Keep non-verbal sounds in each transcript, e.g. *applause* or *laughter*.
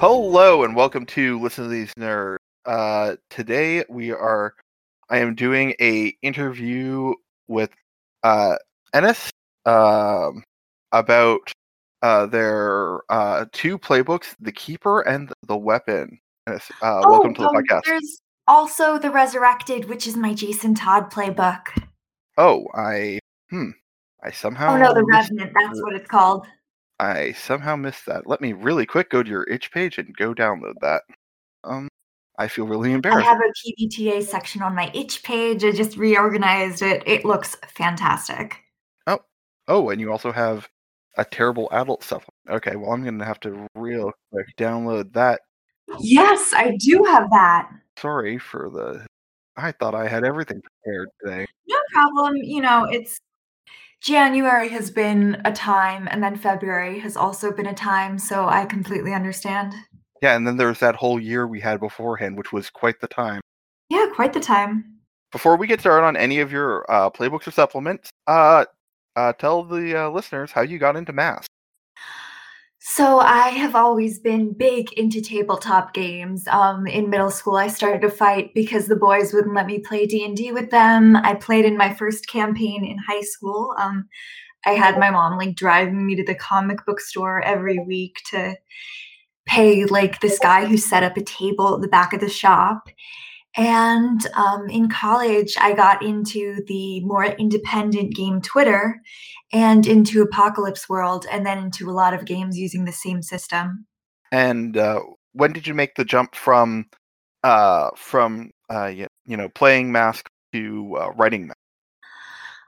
Hello and welcome to Listen to These Nerds. Uh, today we are, I am doing a interview with uh, Ennis um, about uh, their uh, two playbooks, The Keeper and The Weapon. Ennis, uh, welcome to the um, podcast. There's also The Resurrected, which is my Jason Todd playbook. Oh, I hmm, I somehow Oh no, The Revenant, that's what it's called. I somehow missed that. Let me really quick go to your itch page and go download that. Um, I feel really embarrassed. I have a PBTA section on my itch page. I just reorganized it. It looks fantastic. Oh, oh, and you also have a terrible adult supplement. Okay, well, I'm gonna have to real quick download that. Yes, I do have that. Sorry for the. I thought I had everything prepared today. No problem. You know, it's January has been a time, and then February has also been a time, so I completely understand. Yeah, and then there's that whole year we had beforehand, which was quite the time. Yeah, quite the time. Before we get started on any of your uh, playbooks or supplements, uh, uh, tell the uh, listeners how you got into Masks. So I have always been big into tabletop games. Um, in middle school, I started to fight because the boys wouldn't let me play D and D with them. I played in my first campaign in high school. Um, I had my mom like driving me to the comic book store every week to pay like this guy who set up a table at the back of the shop. And um, in college, I got into the more independent game Twitter and into Apocalypse World, and then into a lot of games using the same system. And uh, when did you make the jump from, uh, from uh, you, know, playing mask to uh, writing mask?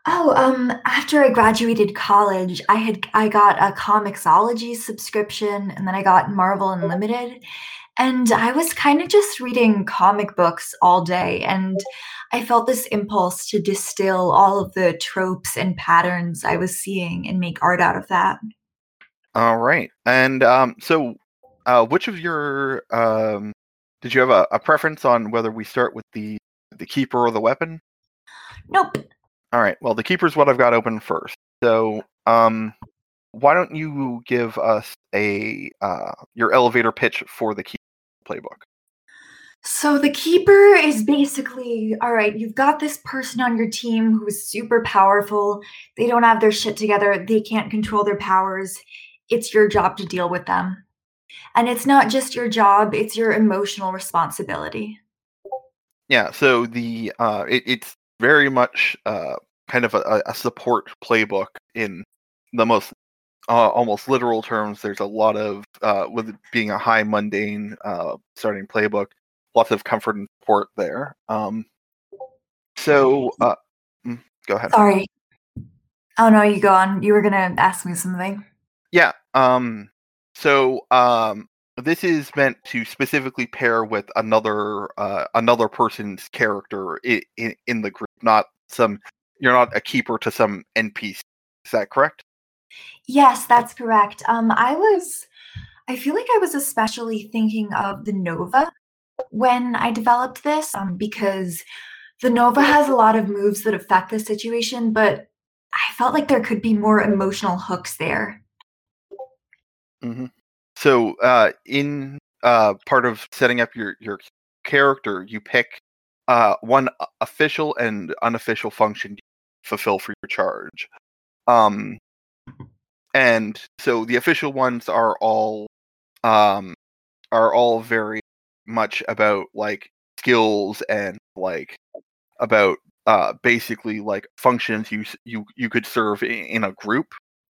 Oh, um, after I graduated college, I had I got a Comixology subscription, and then I got Marvel Unlimited, and I was kind of just reading comic books all day, and I felt this impulse to distill all of the tropes and patterns I was seeing and make art out of that. All right. And um, so, uh, which of your um, did you have a, a preference on whether we start with the the keeper or the weapon? Nope. All right. Well, the keeper's what I've got open first. So, um, why don't you give us a uh, your elevator pitch for the keeper playbook? So the keeper is basically all right, you've got this person on your team who is super powerful. They don't have their shit together. They can't control their powers. It's your job to deal with them. And it's not just your job, it's your emotional responsibility. Yeah. So the uh, it, it's very much uh, kind of a, a support playbook in the most uh, almost literal terms. There's a lot of uh, with it being a high mundane uh, starting playbook, lots of comfort and support there. Um, so *laughs* uh, mm, go ahead. Sorry. Oh no, you go on. You were gonna ask me something. Yeah. Um. So um, this is meant to specifically pair with another uh, another person's character in, in in the group, not some. You're not a keeper to some NPC. Is that correct? Yes, that's correct. Um, I was, I feel like I was especially thinking of the Nova when I developed this, um, because the Nova has a lot of moves that affect the situation, but I felt like there could be more emotional hooks there. hmm So uh, in uh, part of setting up your your character, you pick uh, one official and unofficial function to fulfill for your charge. Um, and so the official ones are all um, are all very much about like skills and like about uh, basically like functions you you you could serve in a group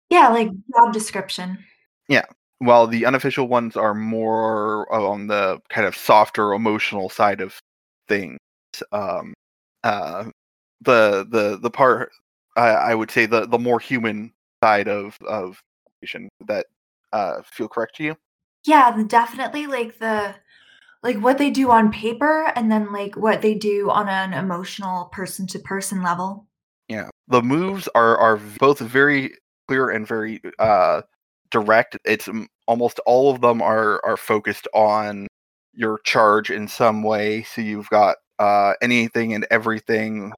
Yeah, like job description. Yeah while the unofficial ones are more on the kind of softer emotional side of things um uh the the the part i i would say the the more human side of of that uh feel correct to you Yeah, definitely like the like what they do on paper and then like what they do on an emotional person to person level. yeah the moves are are both very clear and very uh direct it's almost all of them are are focused on your charge in some way so you've got uh anything and everything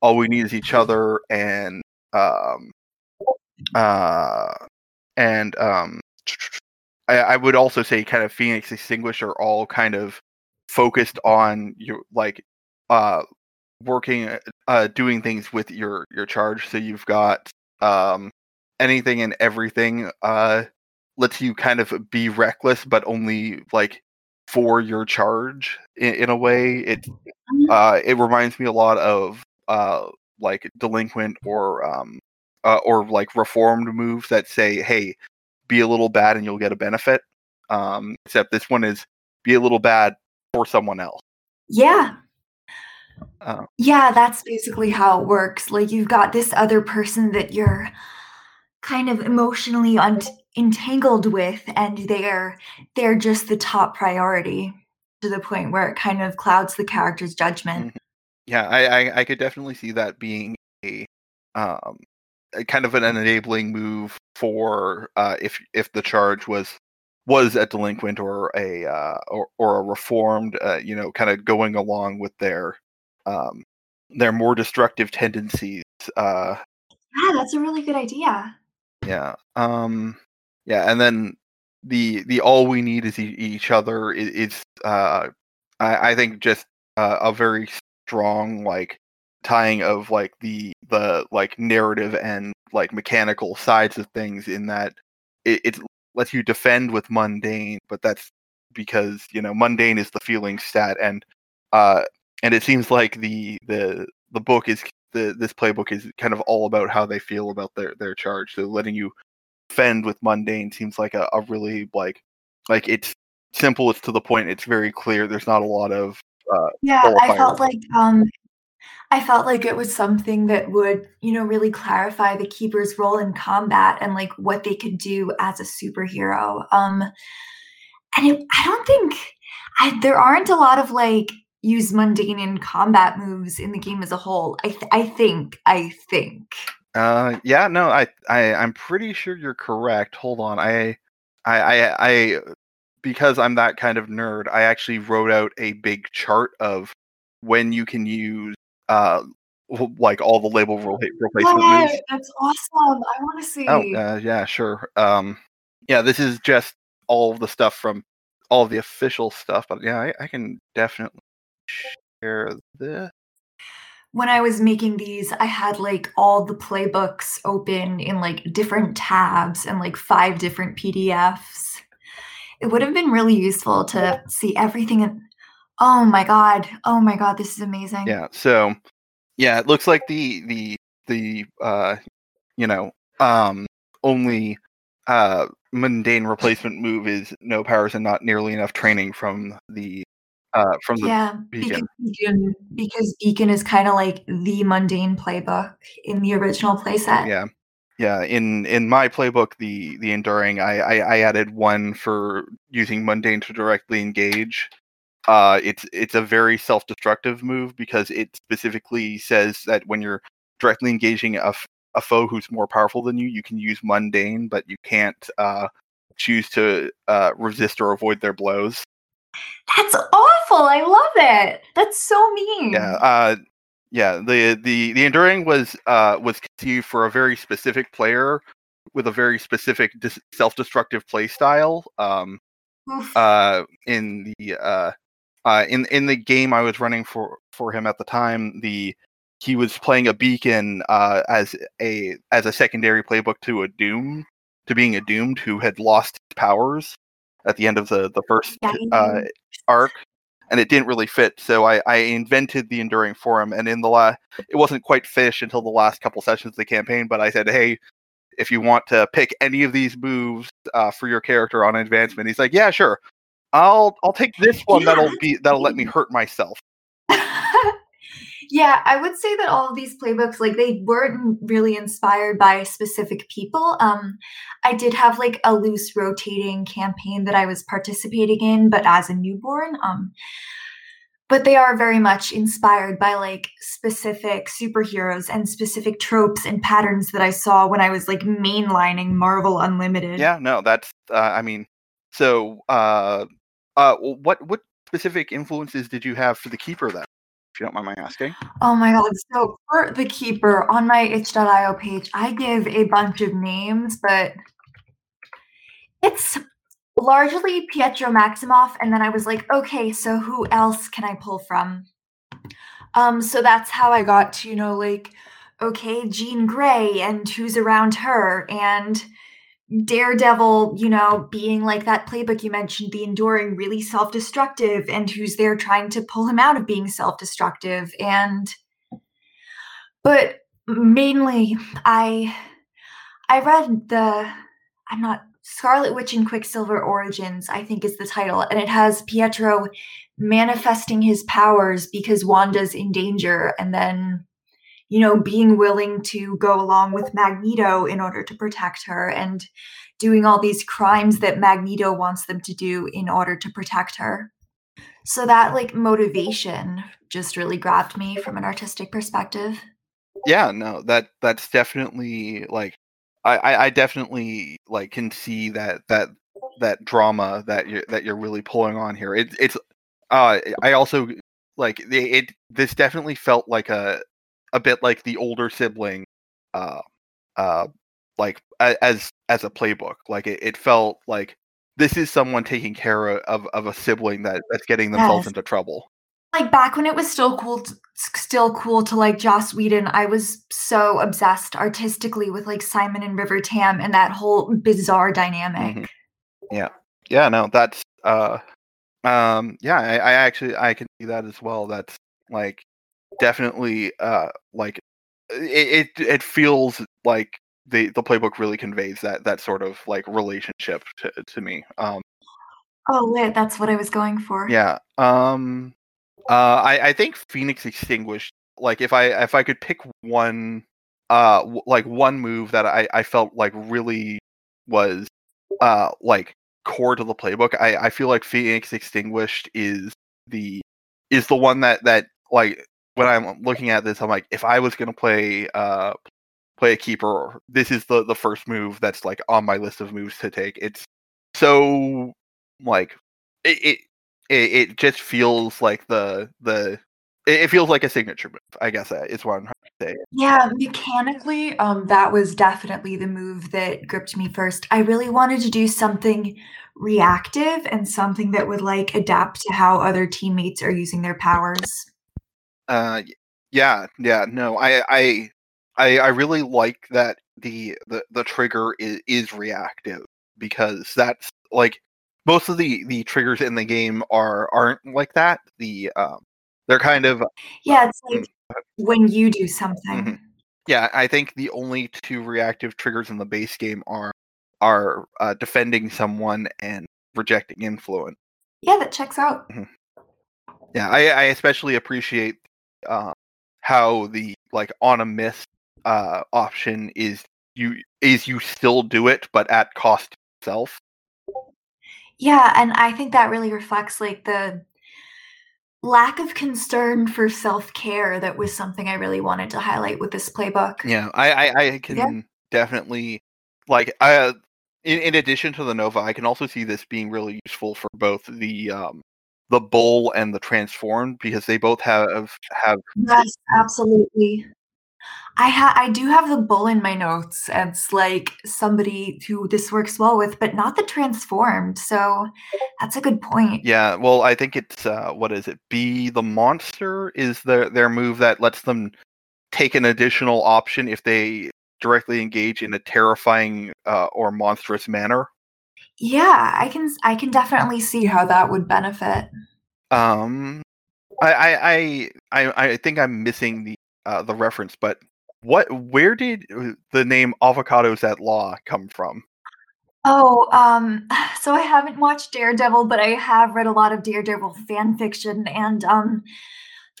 all we need is each other and um uh and um I, I would also say kind of Phoenix Extinguisher are all kind of focused on your like uh working uh doing things with your your charge so you've got um anything and everything uh lets you kind of be reckless but only like for your charge in, in a way it Mhm. uh it reminds me a lot of uh like delinquent or um uh, or like reformed moves that say hey be a little bad and you'll get a benefit um except this one is be a little bad for someone else Yeah. uh, Yeah, that's basically how it works. Like you've got this other person that you're kind of emotionally un- entangled with and they're they're just the top priority to the point where it kind of clouds the character's judgment. yeah I, I i could definitely see that being a um a kind of an enabling move for uh if if the charge was was a delinquent or a uh or, or a reformed uh you know kind of going along with their um their more destructive tendencies uh Yeah, that's a really good idea. yeah um yeah and then the the all we need is e- each other is, uh I, I think just uh, a very strong like tying of like the the like narrative and like mechanical sides of things in that it, it lets you defend with mundane but that's because you know mundane is the feeling stat and uh and it seems like the the the book is the this playbook is kind of all about how they feel about their their charge. So letting you fend with mundane seems like a, a really like like it's simple it's to the point it's very clear there's not a lot of uh Yeah, I felt like um I felt like it was something that would, you know, really clarify the keeper's role in combat and like what they could do as a superhero. Um and it, I don't think I, there aren't a lot of like use mundane in combat moves in the game as a whole. I th- I think I think. Uh, yeah, no, I, I, I'm pretty sure you're correct. Hold on, I, I, I, I, because I'm that kind of nerd, I actually wrote out a big chart of when you can use, uh, like all the label replacement moves. That's awesome. I want to see. Oh, uh, yeah, sure. Um, yeah, this is just all the stuff from all the official stuff, but yeah, I, I can definitely share this. when I was making these, I had like all the playbooks open in like different tabs and like five different PDFs. It would have been really useful to see everything. Oh my god! Oh my god! This is amazing. Yeah. So, yeah, it looks like the the the uh, you know, um, only uh mundane replacement move is no powers and not nearly enough training from the uh from the Yeah, Beacon. because Beacon, because Beacon is kind of like the mundane playbook in the original playset. yeah yeah in in my playbook the the enduring I, I i added one for using mundane to directly engage uh it's it's a very self-destructive move because it specifically says that when you're directly engaging a, f- a foe who's more powerful than you you can use mundane but you can't uh choose to uh resist or avoid their blows That's awful. I love it. That's so mean. yeah uh yeah the the the enduring was uh was conceived for a very specific player with a very specific dis- self-destructive play style um Oof. uh in the uh uh in in the game I was running for for him at the time the he was playing a beacon uh as a as a secondary playbook to a doom to being a doomed who had lost his powers at the end of the the first uh arc and it didn't really fit so I, I invented the enduring for him and in the last it wasn't quite finished until the last couple sessions of the campaign but i said hey if you want to pick any of these moves uh, for your character on advancement he's like yeah sure i'll i'll take this one Yeah, that'll be that'll let me hurt myself *laughs* yeah, I would say that all of these playbooks, like they weren't really inspired by specific people. Um, I did have like a loose rotating campaign that I was participating in, but as a newborn. Um, but they are very much inspired by like specific superheroes and specific tropes and patterns that I saw when I was like mainlining Marvel Unlimited. yeah no that's uh, i mean so uh uh what what specific influences did you have for the keeper then if you don't mind my asking Oh my god. So for the keeper on my itch.io page, I give a bunch of names, but it's largely Pietro Maximoff, and then I was like, okay, so who else can I pull from? Um, so that's how I got to, you know, like, okay, Jean Grey and who's around her, and Daredevil, you know, being like that playbook you mentioned, the enduring, really self destructive, and who's there trying to pull him out of being self destructive. And, but mainly, I, I read the, I'm not, Scarlet Witch and Quicksilver Origins, I think is the title, and it has Pietro manifesting his powers because Wanda's in danger, and then you know, being willing to go along with Magneto in order to protect her and doing all these crimes that Magneto wants them to do in order to protect her. So that like motivation just really grabbed me from an artistic perspective. Yeah, no, that that's definitely like I, I, definitely like can see that that that drama that you're that you're really pulling on here. It, it's uh I also like it, it this definitely felt like a a bit like the older sibling, uh, uh, like as as a playbook. Like it, it felt like this is someone taking care of of a sibling that that's getting themselves yes. into trouble. Like back when it was still cool, to, still cool to like Joss Whedon, I was so obsessed artistically with like Simon and River Tam and that whole bizarre dynamic. Mm-hmm. Yeah, yeah, no, that's uh, um, yeah, I, I actually I can see that as well. That's like definitely uh like it, it it feels like the the playbook really conveys that that sort of like relationship to to me. Um Oh, wait, that's what I was going for. Yeah. Um uh I I think Phoenix Extinguished like if I if I could pick one uh w- like one move that I I felt like really was uh like core to the playbook, I I feel like Phoenix Extinguished is the is the one that that like when I'm looking at this, I'm like, if I was gonna play uh play a keeper, this is the the first move that's like on my list of moves to take. It's so like it it it, just feels like the the it feels like a signature move. I guess that is what I'm trying to say. Yeah, mechanically, um, that was definitely the move that gripped me first. I really wanted to do something reactive and something that would like adapt to how other teammates are using their powers. Uh, yeah, yeah, no, I, I, I, I really like that the the the trigger is is reactive because that's like most of the the triggers in the game are aren't like that. The um, they're kind of yeah, it's like mm, when you do something. Mm-hmm. Yeah, I think the only two reactive triggers in the base game are are uh, defending someone and rejecting influence. Yeah, that checks out. Mm-hmm. Yeah, I, I especially appreciate uh, how the like on a miss uh, option is you is you still do it but at cost itself. Yeah, and I think that really reflects like the lack of concern for self-care that was something I really wanted to highlight with this playbook. Yeah, I I, I can yeah. definitely like I uh, in, in addition to the Nova, I can also see this being really useful for both the um the bull and the transformed because they both have have yes absolutely. I ha i do have the bull in my notes. It's like somebody who this works well with but not the transformed so that's a good point. Yeah well i think it's uh what is it be the monster is their their move that lets them take an additional option if they directly engage in a terrifying uh, or monstrous manner yeah, I can I can definitely see how that would benefit. Um, I I I I, think I'm missing the uh, the reference, but what where did uh, the name avocados at law come from? Oh, um, *sighs* so I haven't watched Daredevil, but I have read a lot of Daredevil fan fiction, and um,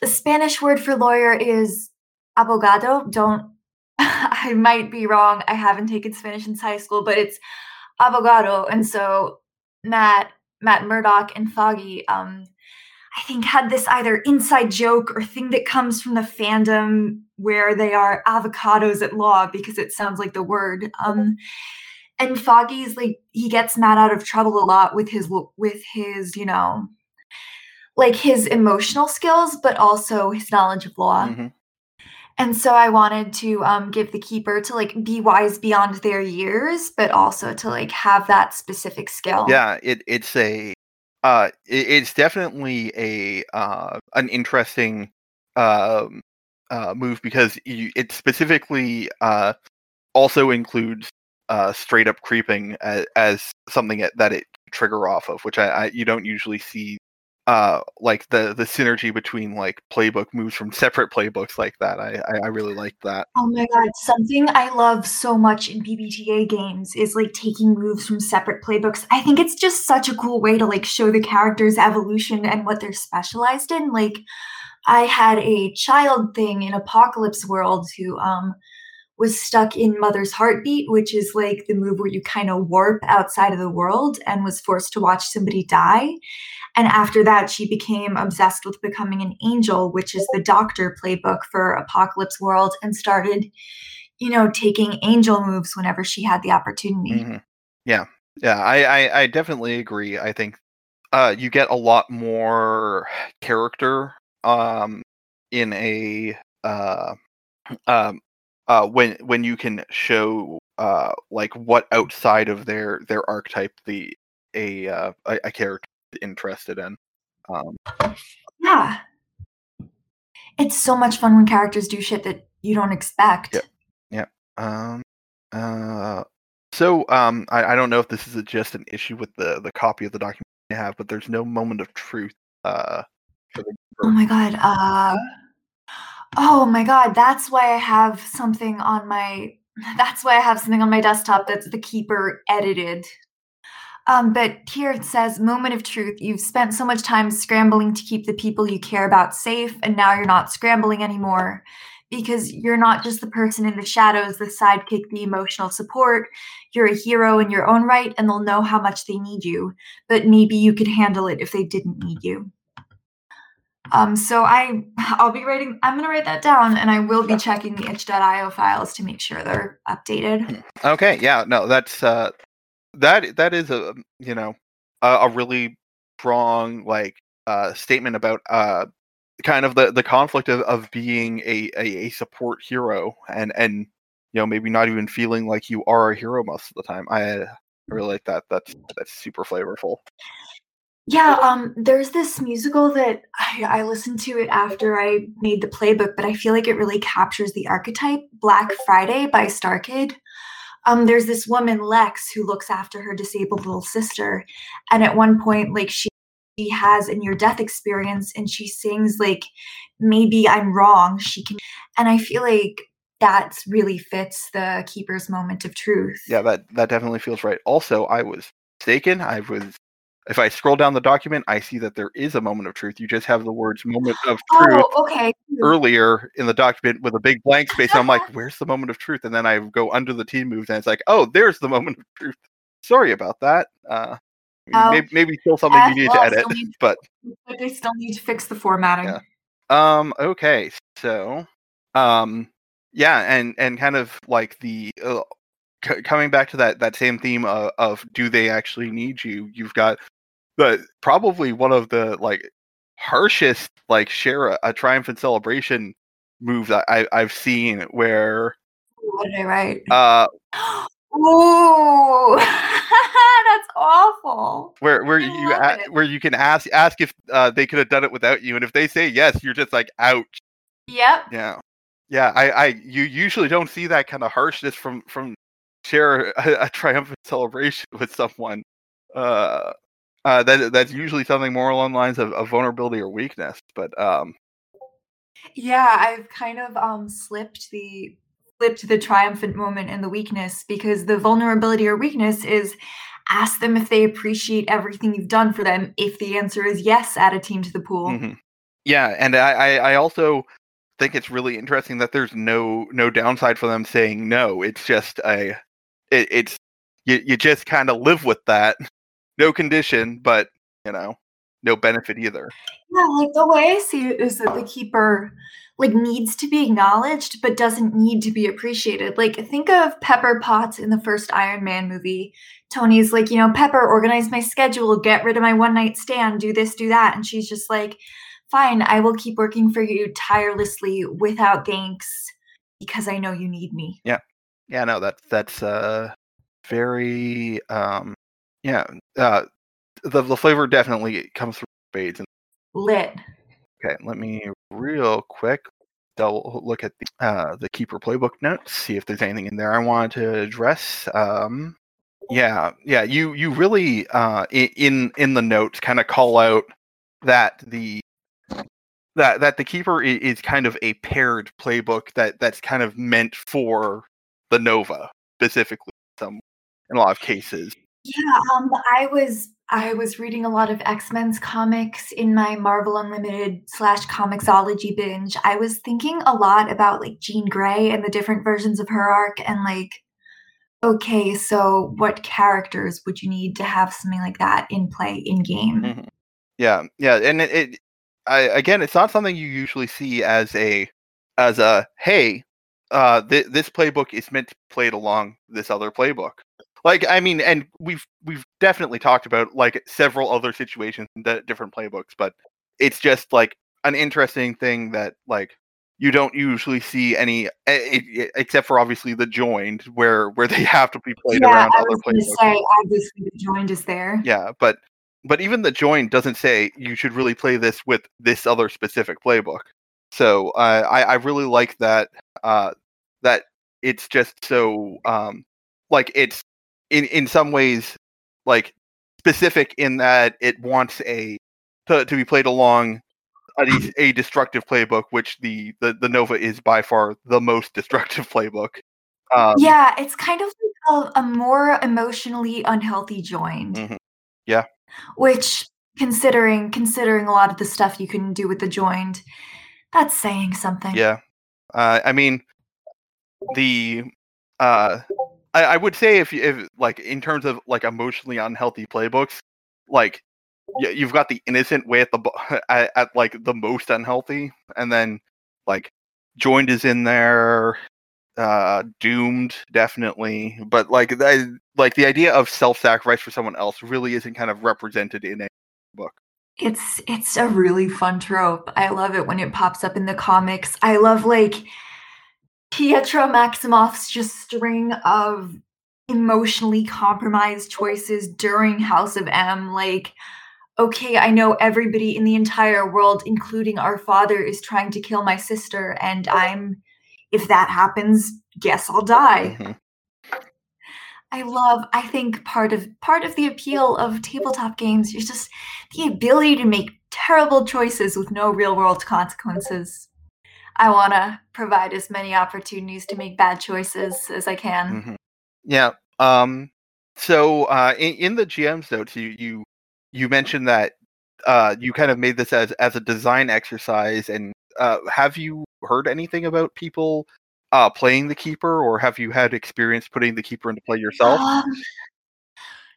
the Spanish word for lawyer is abogado. Don't *laughs* I might be wrong. I haven't taken Spanish since high school, but it's Avogado, and so Matt Matt Murdock and Foggy, um, I think had this either inside joke or thing that comes from the fandom where they are avocados at law because it sounds like the word. Um, and Foggy's like he gets Matt out of trouble a lot with his with his you know like his emotional skills, but also his knowledge of law. Mm-hmm. And so I wanted to um, give the keeper to like be wise beyond their years, but also to like have that specific skill. Yeah, it it's a uh it, it's definitely a uh an interesting um uh move because you, it specifically uh also includes uh straight up creeping as, as something that, it trigger off of, which I, I you don't usually see uh like the the synergy between like playbook moves from separate playbooks like that i i, I really like that Oh my god, something I love so much in PBTA games is like taking moves from separate playbooks. I think it's just such a cool way to like show the character's evolution and what they're specialized in. Like I had a child thing in Apocalypse World who um was stuck in Mother's Heartbeat, which is like the move where you kind of warp outside of the world and was forced to watch somebody die. And after that, she became obsessed with becoming an angel, which is the doctor playbook for Apocalypse World, and started, you know, taking angel moves whenever she had the opportunity. hmm yeah. Yeah I, I i definitely agree. I think uh you get a lot more character um in a uh *clears throat* um uh when when you can show uh like what outside of their their archetype the a uh a, a character interested in um Yeah. It's so much fun when characters do shit that you don't expect. Yeah. Um. Uh. So, um, I, I don't know if this is a, just an issue with the the copy of the document I have, but there's no moment of truth. Uh. For the, Oh my god. Uh Oh my god, that's why I have something on my that's why I have something on my desktop that's the keeper edited. Um, but here it says, moment of truth. You've spent so much time scrambling to keep the people you care about safe, and now you're not scrambling anymore because you're not just the person in the shadows, the sidekick, the emotional support. You're a hero in your own right, and they'll know how much they need you. But maybe you could handle it if they didn't need you. Um, so I, I'll be writing. I'm gonna write that down, and I will be checking the itch.io files to make sure they're updated. okay. Yeah. No. That's uh. That that is a you know a, a really strong like uh statement about uh kind of the the conflict of, of being a, a a support hero and and you know maybe not even feeling like you are a hero most of the time. I I really like that. That's that's super flavorful. Yeah, um, there's this musical that I, I listened to it after I made the playbook, but I feel like it really captures the archetype. Black Friday by Starkid. Um, there's this woman, Lex, who looks after her disabled little sister, and at one point, like she, she has a near death experience, and she sings like, "Maybe I'm wrong." She can, and I feel like that really fits the keeper's moment of truth. Yeah, that that definitely feels right. Also, I was mistaken. I was if I scroll down the document, I see that there is a moment of truth. You just have the words "moment of truth" Oh, okay. earlier in the document with a big blank space. And I'm like, *laughs* "Where's the moment of truth?" And then I go under the team moves, and it's like, "Oh, there's the moment of truth." Sorry about that. Uh, Oh, maybe, maybe still something you need well, to edit, need- *laughs* but But they still need to fix the formatting. Yeah. Um. Okay. So, um. Yeah, and and kind of like the uh, c- coming back to that that same theme of, of do they actually need you? You've got the probably one of the like harshest like share a, a triumphant celebration move that I I've seen where What did I write? uh *gasps* Ooh, *laughs* that's awful. where where I you a- where you can ask ask if uh, they could have done it without you, and if they say yes, you're just like ouch. Yep. Yeah, yeah. I, I, you usually don't see that kind of harshness from from share a, a triumphant celebration with someone. Uh, uh, that that's usually something more along the lines of, of vulnerability or weakness. But um, Yeah, I've kind of um slipped the flipped the triumphant moment and the weakness because the vulnerability or weakness is ask them if they appreciate everything you've done for them. If the answer is yes, add a team to the pool. mhm. yeah, and I, I, I also think it's really interesting that there's no no downside for them saying no. It's just a, it, it's you you just kind of live with that, no condition, but you know, no benefit either. Yeah, like the way I see it is that the keeper like needs to be acknowledged but doesn't need to be appreciated. Like think of Pepper Potts in the first Iron Man movie. Tony's like, you know, Pepper, organize my schedule, get rid of my one night stand, do this, do that. And she's just like, fine, I will keep working for you tirelessly without thanks. because I know you need me. Yeah, no, that's that's uh very um yeah uh the the flavor definitely comes through spades. And Lit. okay, let me real quick double look at the uh the keeper playbook notes, see if there's anything in there I wanted to address. Um, yeah, yeah, you you really uh in in the notes kind of call out that the that that the keeper is, is kind of a paired playbook that that's kind of meant for the Nova specifically. Some in a lot of cases. Yeah, um, I was I was reading a lot of X-Men's comics in my Marvel Unlimited slash Comixology binge. I was thinking a lot about like Jean Grey and the different versions of her arc and like okay, so what characters would you need to have something like that in play in game? Mhm. Yeah, yeah, and it, it I, again, it's not something you usually see as a as a hey, uh, th- this playbook is meant to be played along this other playbook. Like, I mean, and we've we've definitely talked about like several other situations in di- different playbooks, but it's just like an interesting thing that like you don't usually see any, except for obviously the joined, where where they *laughs* have to be played Yeah, around I other was to playbooks. say obviously the joined is there. Yeah, but but even the join doesn't say you should really play this with this other specific playbook. So uh, I I really like that uh, that it's just so um, like it's in in some ways like specific in that it wants a to, to be played along a, *clears throat* a destructive playbook, which the, the the Nova is by far the most destructive *laughs* playbook. Um, Yeah, it's kind of like a, a more emotionally unhealthy joined. Mhm. Yeah. Which considering considering a lot of the stuff you can do with the joined, that's saying something. Yeah. Uh, I mean, the uh, I, I would say if if like in terms of like emotionally unhealthy playbooks, like you've got the innocent way at the *laughs* at, at like the most unhealthy, and then like joined is in there, uh, doomed definitely, but like that like the idea of self sacrifice for someone else really isn't kind of represented in a book. It's it's a really fun trope. I love it when it pops up in the comics. I love like Pietro Maximoff's just string of emotionally compromised choices during House of M. Like, okay, I know everybody in the entire world, including our father, is trying to kill my sister, and I'm if that happens, guess I'll die. Mhm. I love I think part of part of the appeal of tabletop games is just the ability to make terrible choices with no real world consequences. I want to provide as many opportunities to make bad choices as I can. Mhm. Yeah. Um. So, uh, in, in the GM's notes, you you you mentioned that uh, you kind of made this as as a design exercise, and uh, have you heard anything about people uh, playing the keeper, or have you had experience putting the keeper into play yourself? Um,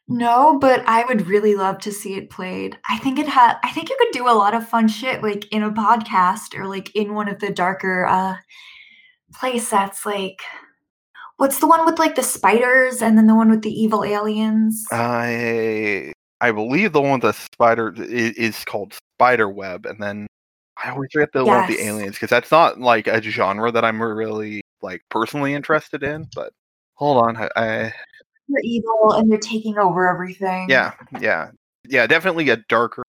no, but I would really love to see it played. I think it had I think you could do a lot of fun shit like in a podcast or like in one of the darker uh play sets like what's the one with like the spiders and then the one with the evil aliens? I I believe the one with the spider is, is called Spider Web, and then I always forget the one with the aliens because that's not like a genre that I'm really like personally interested in. But hold on, I, I They're evil and they're taking over everything. yeah yeah yeah definitely a darker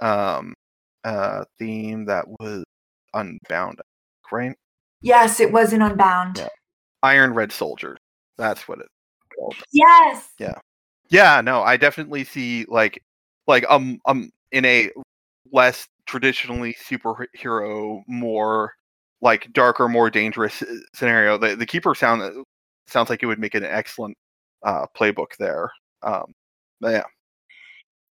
um uh theme that was unbound right Yes, it was in Unbound. Yeah. iron red soldiers that's what it's called Yes. yeah Yeah. no i definitely see like like um um in a less traditionally superhero more like darker more dangerous uh, scenario the, the keeper sound uh, sounds like it would make an excellent uh playbook there um yeah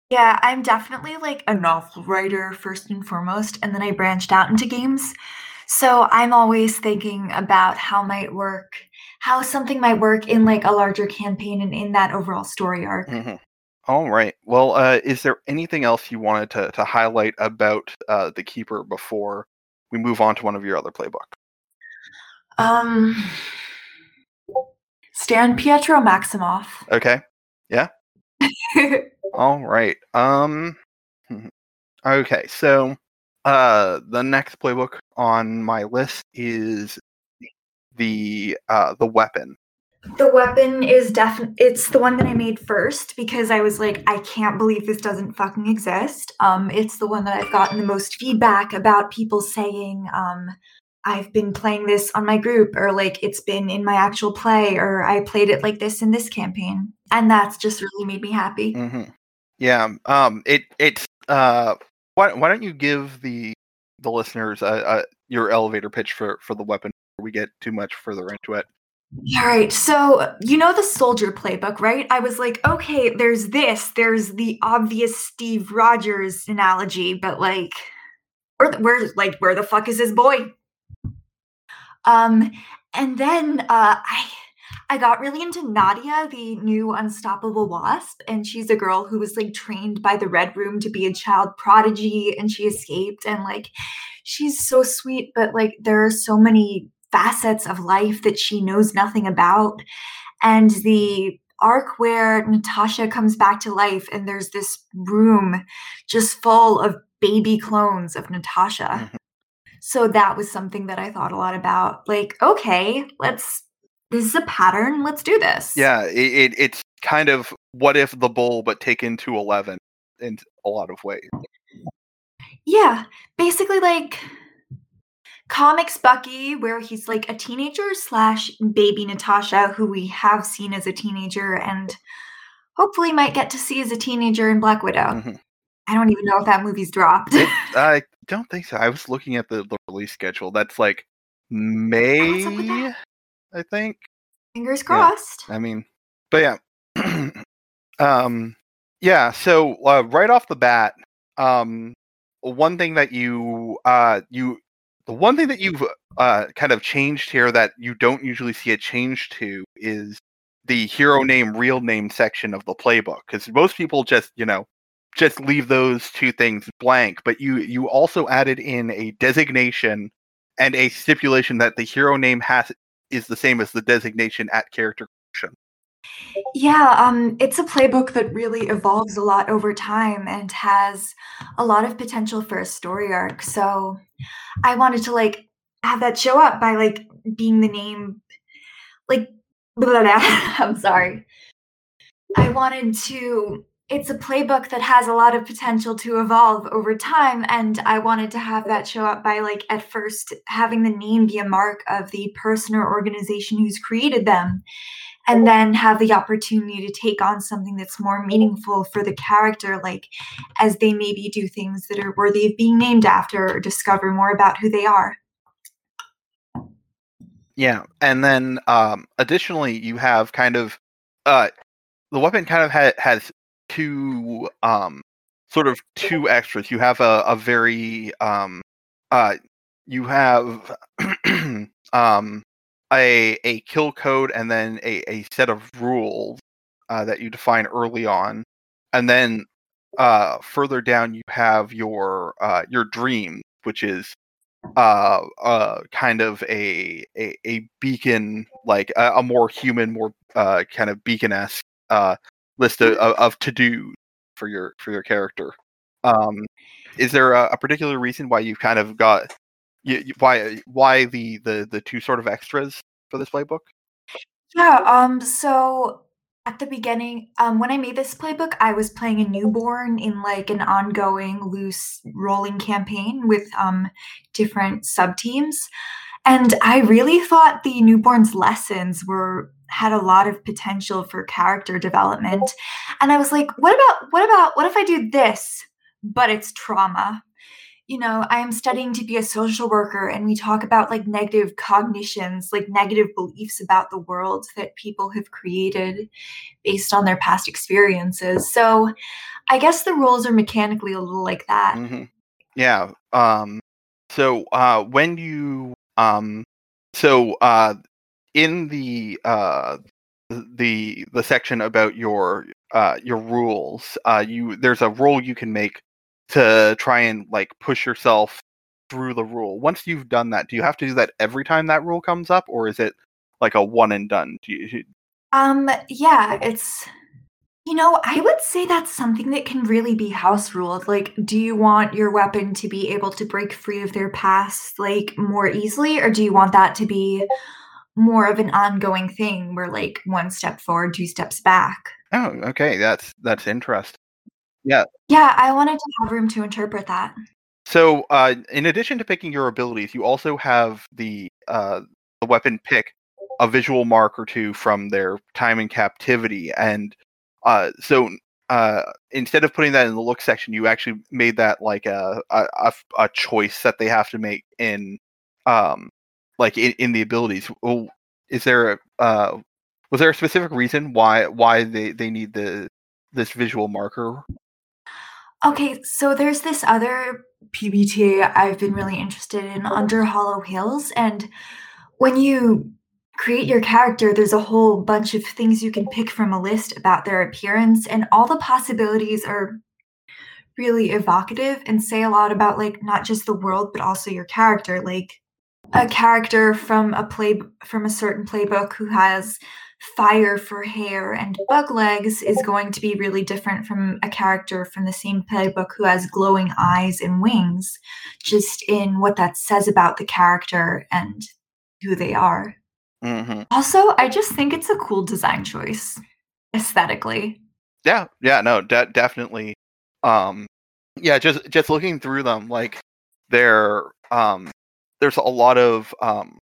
Yeah, I'm definitely like a novel writer first and foremost, and then I branched out into games. So I'm always thinking about how might work, how something might work in like a larger campaign and in that overall story arc. Mhm. All right. Well, uh, is there anything else you wanted to, to highlight about uh, the keeper before we move on to one of your other playbook? Um Stan Pietro Maximoff. Okay. Yeah. *laughs* All right. Um. *laughs* Okay. So, uh, the next playbook on my list is the uh, the weapon? The weapon is definitely it's the one that I made first because I was like, I can't believe this doesn't fucking exist. Um, it's the one that I've gotten the most feedback about people saying, um, I've been playing this on my group, or like it's been in my actual play, or I played it like this in this campaign. And that's just really made me happy. Mm-hmm. Yeah. Um. It. It's. Uh. Why. Why don't you give the the listeners uh, uh your elevator pitch for for the weapon before we get too much further into it? All right. So, you know the soldier playbook, right? I was like, okay, there's this, there's the obvious Steve Rogers analogy, but like, where, where, like, where the fuck is this boy? Um, and then uh, I, I got really into Nadia, the new unstoppable wasp, and she's a girl who was like trained by the Red Room to be a child prodigy, and she escaped, and like, she's so sweet, but like, there are so many facets of life that she knows nothing about. And the arc where Natasha comes back to life and there's this room just full of baby clones of Natasha. So that was something that I thought a lot about. Like, okay, let's this is a pattern. Let's do this. Yeah, it, it, it's kind of what if the bull, but taken to eleven in a lot of ways. Yeah, basically, like comics Bucky, where he's like a teenager slash baby Natasha, who we have seen as a teenager and hopefully might get to see as a teenager in Black Widow. Mm-hmm. I don't even know if that movie's dropped. it, *laughs* I don't think so. I was looking at the, the release schedule. That's like May, that? I think. Fingers crossed. Yeah. I mean, but yeah. *clears throat* um, yeah. So uh, right off the bat, um, one thing that you uh you the one thing that you've uh, kind of changed here that you don't usually see a change to is the hero name, real name section of the playbook. Because most people just, you know, just leave those two things blank. But you you also added in a designation and a stipulation that the hero name has is the same as the designation at character creation. Yeah, um, it's a playbook that really evolves a lot over time and has a lot of potential for a story arc. So I wanted to like have that show up by like being the name, like, blah, *laughs* blah, blah. I'm sorry. I wanted to, it's a playbook that has a lot of potential to evolve over time. And I wanted to have that show up by like at first having the name be a mark of the person or organization who's created them and then have the opportunity to take on something that's more meaningful for the character like as they maybe do things that are worthy of being named after or discover more about who they are yeah and then um additionally you have kind of uh the weapon kind of ha- has two um sort of two extras. You have a, a very um uh you have *clears throat* um a a kill code and then a, a set of rules uh, that you define early on, and then uh, further down you have your uh, your dream, which is uh, uh, kind of a, a, a beacon, like a, a more human, more uh, kind of beacon esque uh, list of, of to do for your for your character. Um, is there a, a particular reason why you've kind of got you, why why the the the two sort of extras for this playbook? Yeah. Um. So at the beginning, um, when I made this playbook, I was playing a newborn in like an ongoing, loose, rolling campaign with um different sub teams, and I really thought the newborn's lessons were had a lot of potential for character development. And I was like, what about what about what if I do this, but it's trauma? you know, I am studying to be a social worker and we talk about like negative cognitions, like negative beliefs about the world that people have created based on their past experiences. So I guess the rules are mechanically a little like that. Mm-hmm. Yeah. Um so uh when you um so uh in the uh the the section about your uh your rules uh you there's a role you can make to try and like push yourself through the rule. Once you've done that, do you have to do that every time that rule comes up, or is it like a one and done? Do you? Um. Yeah. It's. You know, I would say that's something that can really be house ruled. Like, do you want your weapon to be able to break free of their past like more easily, or do you want that to be more of an ongoing thing where like one step forward, two steps back. Oh, okay. That's that's interesting. Yeah. Yeah, I wanted to have room to interpret that. So, uh, in addition to picking your abilities, you also have the uh, the weapon pick a visual mark or two from their time in captivity, and uh, so uh, instead of putting that in the look section, you actually made that like a a, a choice that they have to make in um like in, in the abilities. Well, is there a uh, was there a specific reason why why they they need the this visual marker? Okay, so there's this other PBTA I've been really interested in under Hollow Hills, and when you create your character, there's a whole bunch of things you can pick from a list about their appearance, and all the possibilities are really evocative and say a lot about like not just the world but also your character. Like a character from a play from a certain playbook who has fire for hair and bug legs is going to be really different from a character from the same playbook who has glowing eyes and wings, just in what that says about the character and who they are. Mm-hmm. Also, I just think it's a cool design choice aesthetically. Yeah, yeah, no, de- definitely. Um, yeah, just just looking through them, like they're um, there's a lot of um,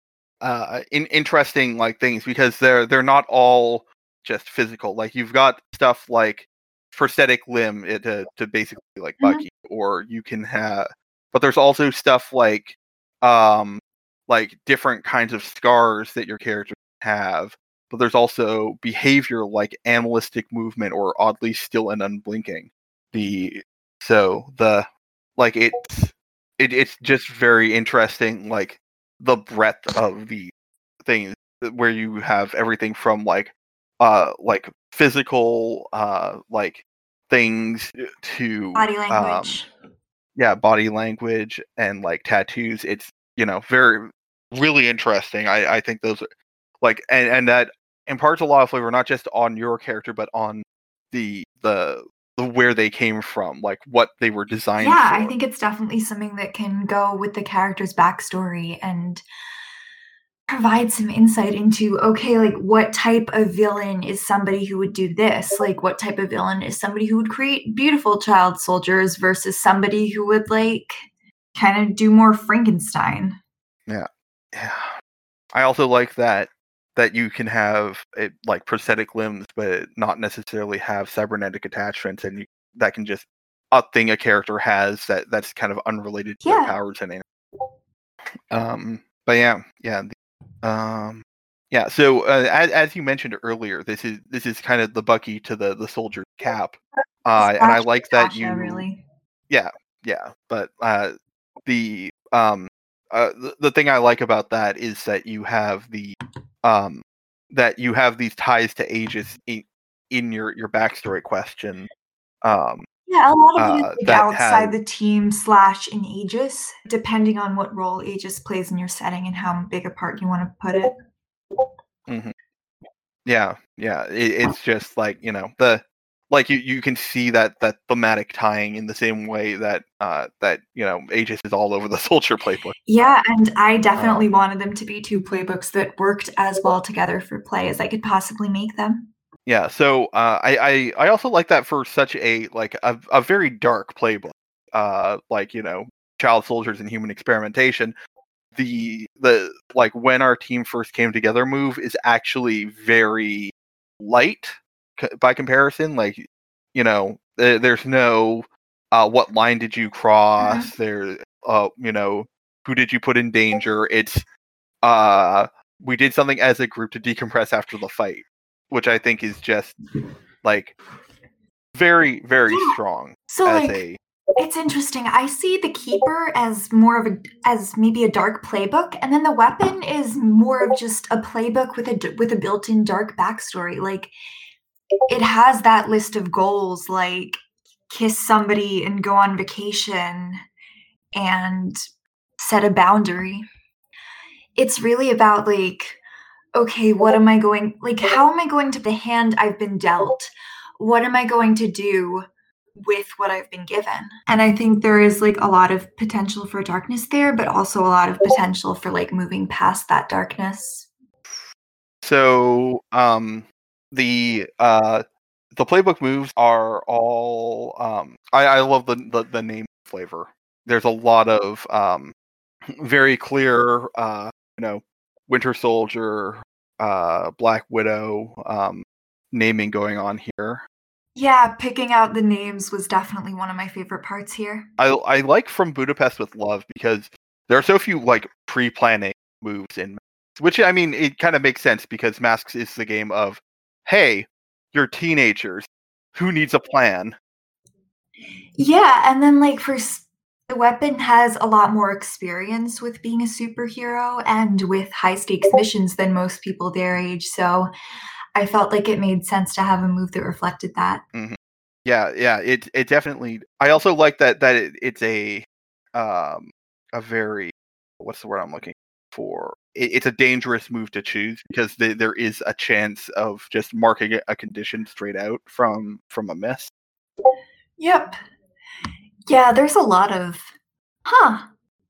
uh, in, interesting like things because they're they're not all just physical. Like you've got stuff like prosthetic limb eh, to to basically like. Bucky, or you can have, but there's also stuff like um like different kinds of scars that your character have. But there's also behavior like animalistic movement or oddly still and unblinking. The so the like it's it, it's just very interesting like the breadth of the things where you have everything from like uh like physical uh like things to Body um, language. yeah body language and like tattoos it's you know very really interesting i i think those are like and and that imparts a lot of flavor not just on your character but on the the the where they came from like what they were designed yeah, for I think it's definitely something that can go with the character's backstory and provide some insight into okay, like what type of villain is somebody who would do this? Like, what type of villain is somebody who would create beautiful child soldiers versus somebody who would like kind of do more Frankenstein? yeah i also like that that you can have it like prosthetic limbs but not necessarily have cybernetic attachments and you, that can just a thing a character has that that's kind of unrelated to Yeah. their powers and um but yeah yeah the, um yeah so uh, as, as you mentioned earlier this is this is kind of the bucky to the the soldier's cap uh and i like that you really. Yeah yeah but uh the um uh the, the thing i like about that is that you have the um that you have these ties to Aegis in, in your your backstory question um Yeah, a lot of uh, outside the team slash in Aegis, depending on what role Aegis plays in your setting and how big a part you want to put it. Mm-hmm. yeah yeah it, it's just like you know the like you you can see that that thematic tying in the same way that uh that you know aegis is all over the *laughs* soldier playbook Yeah, and I definitely wanted them to be two playbooks that worked as well together for play as I could possibly make them. Yeah, so uh, I, I I also like that for such a like a, a very dark playbook, uh, like you know, child soldiers and human experimentation. The the like when our team first came together move is actually very light by comparison. Like you know, there's no uh, what line did you cross? There, uh, you know, who did you put in danger? It's uh, we did something as a group to decompress after the fight which I think is just like very, very Yeah. strong So like a it's interesting. I see the keeper as more of a as maybe a dark playbook, and then the weapon is more of just a playbook with a with a built-in dark backstory. Like it has that list of goals, like kiss somebody and go on vacation, and set a boundary. It's really about like, okay, what am I going like? How am I going to the hand I've been dealt? What am I going to do? with what I've been given. And I think there is like a lot of potential for darkness there, but also a lot of potential for like moving past that darkness. So um, the uh, the playbook moves are all um, I, I love the, the, the name flavor. There's a lot of um, very clear uh, you know Winter Soldier, uh, Black Widow um, naming going on here. Yeah, picking out the names was definitely one of my favorite parts here. I I like from Budapest with Love because there are so few like pre-planning moves in which I mean it kind of makes sense because Masks is the game of hey, you're teenagers. Who needs a plan? Yeah, and then like for the weapon has a lot more experience with being a superhero and with high stakes missions than most people their age, so I felt like it made sense to have a move that reflected that. Mm-hmm. Yeah, yeah, it it definitely. I also like that that it, it's a um a very what's the word I'm looking for? It, it's a dangerous move to choose because the, there is a chance of just marking a condition straight out from from a miss. Yep. Yeah, there's a lot of huh.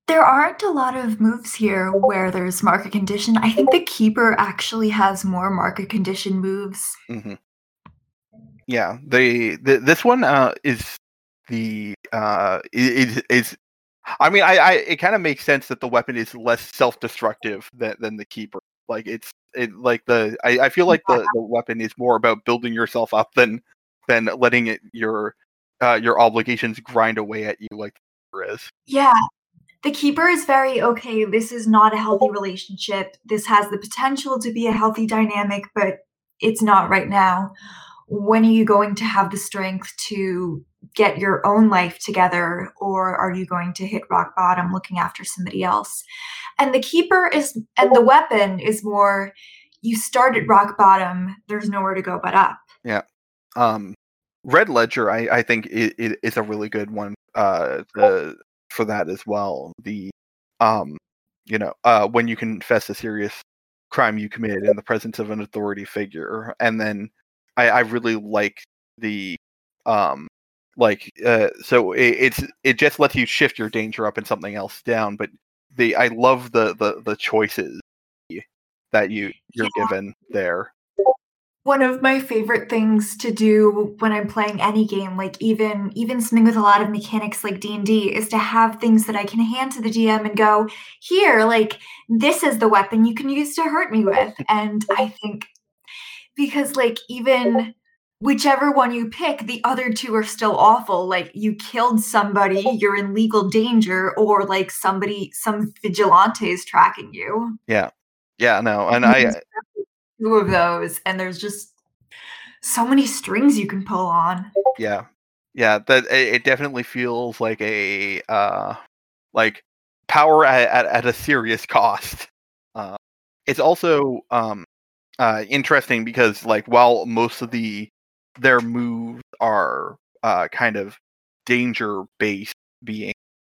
There aren't a lot of moves here where there's market condition. I think the keeper actually has more market condition moves. Mm-hmm. Yeah, they the, this one uh, is the uh, is is. I mean, I, I it kind of makes sense that the weapon is less self-destructive than than the keeper. Like it's it like the I, I feel like the, the weapon is more about building yourself up than than letting it your uh, your obligations grind away at you like the keeper is. Yeah, the keeper is very okay. This is not a healthy relationship. This has the potential to be a healthy dynamic, but it's not right now. When are you going to have the strength to get your own life together, or are you going to hit rock bottom looking after somebody else? And the keeper is, and the weapon is more, you start at rock bottom, there's nowhere to go but up. Yeah. Um, Red Ledger, I, I think, it, it is a really good one. Uh, the for that as well. The um, you know, uh, when you confess a serious crime you committed in the presence of an authority figure, and then I, I really like the um, like uh, so it, it's it just lets you shift your danger up and something else down. But the I love the the the choices that you you're yeah. given there one of my favorite things to do when I'm playing any game, like even even something with a lot of mechanics like D and D, is to have things that I can hand to the DM and go, "Here, like this is the weapon you can use to hurt me with." And I think because like even whichever one you pick, the other two are still awful. Like you killed somebody, you're in legal danger, or like somebody, some vigilante is tracking you. Yeah, yeah, no, and I two of those, and there's just so many strings you can pull on. Yeah, yeah. That it definitely feels like a uh, like power at, at, at a serious cost. Uh, it's also um, uh, interesting because like while most of the their moves are uh, kind of danger based, being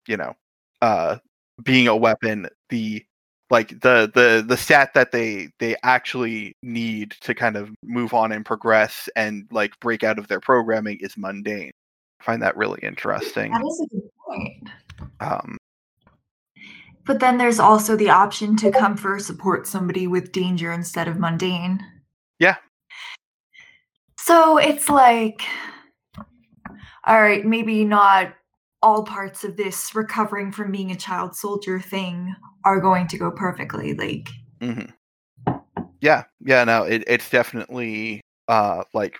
you know uh, being a weapon, the like the the the stat that they they actually need to kind of move on and progress and like break out of their programming is mundane. I find that really interesting. That is a good point. Um, but then there's also the option to come for support somebody with danger instead of mundane. Yeah. So it's like, all right, maybe not all parts of this recovering from being a child soldier thing are going to go perfectly. Like, mm-hmm. yeah, yeah, no, it, it's definitely uh like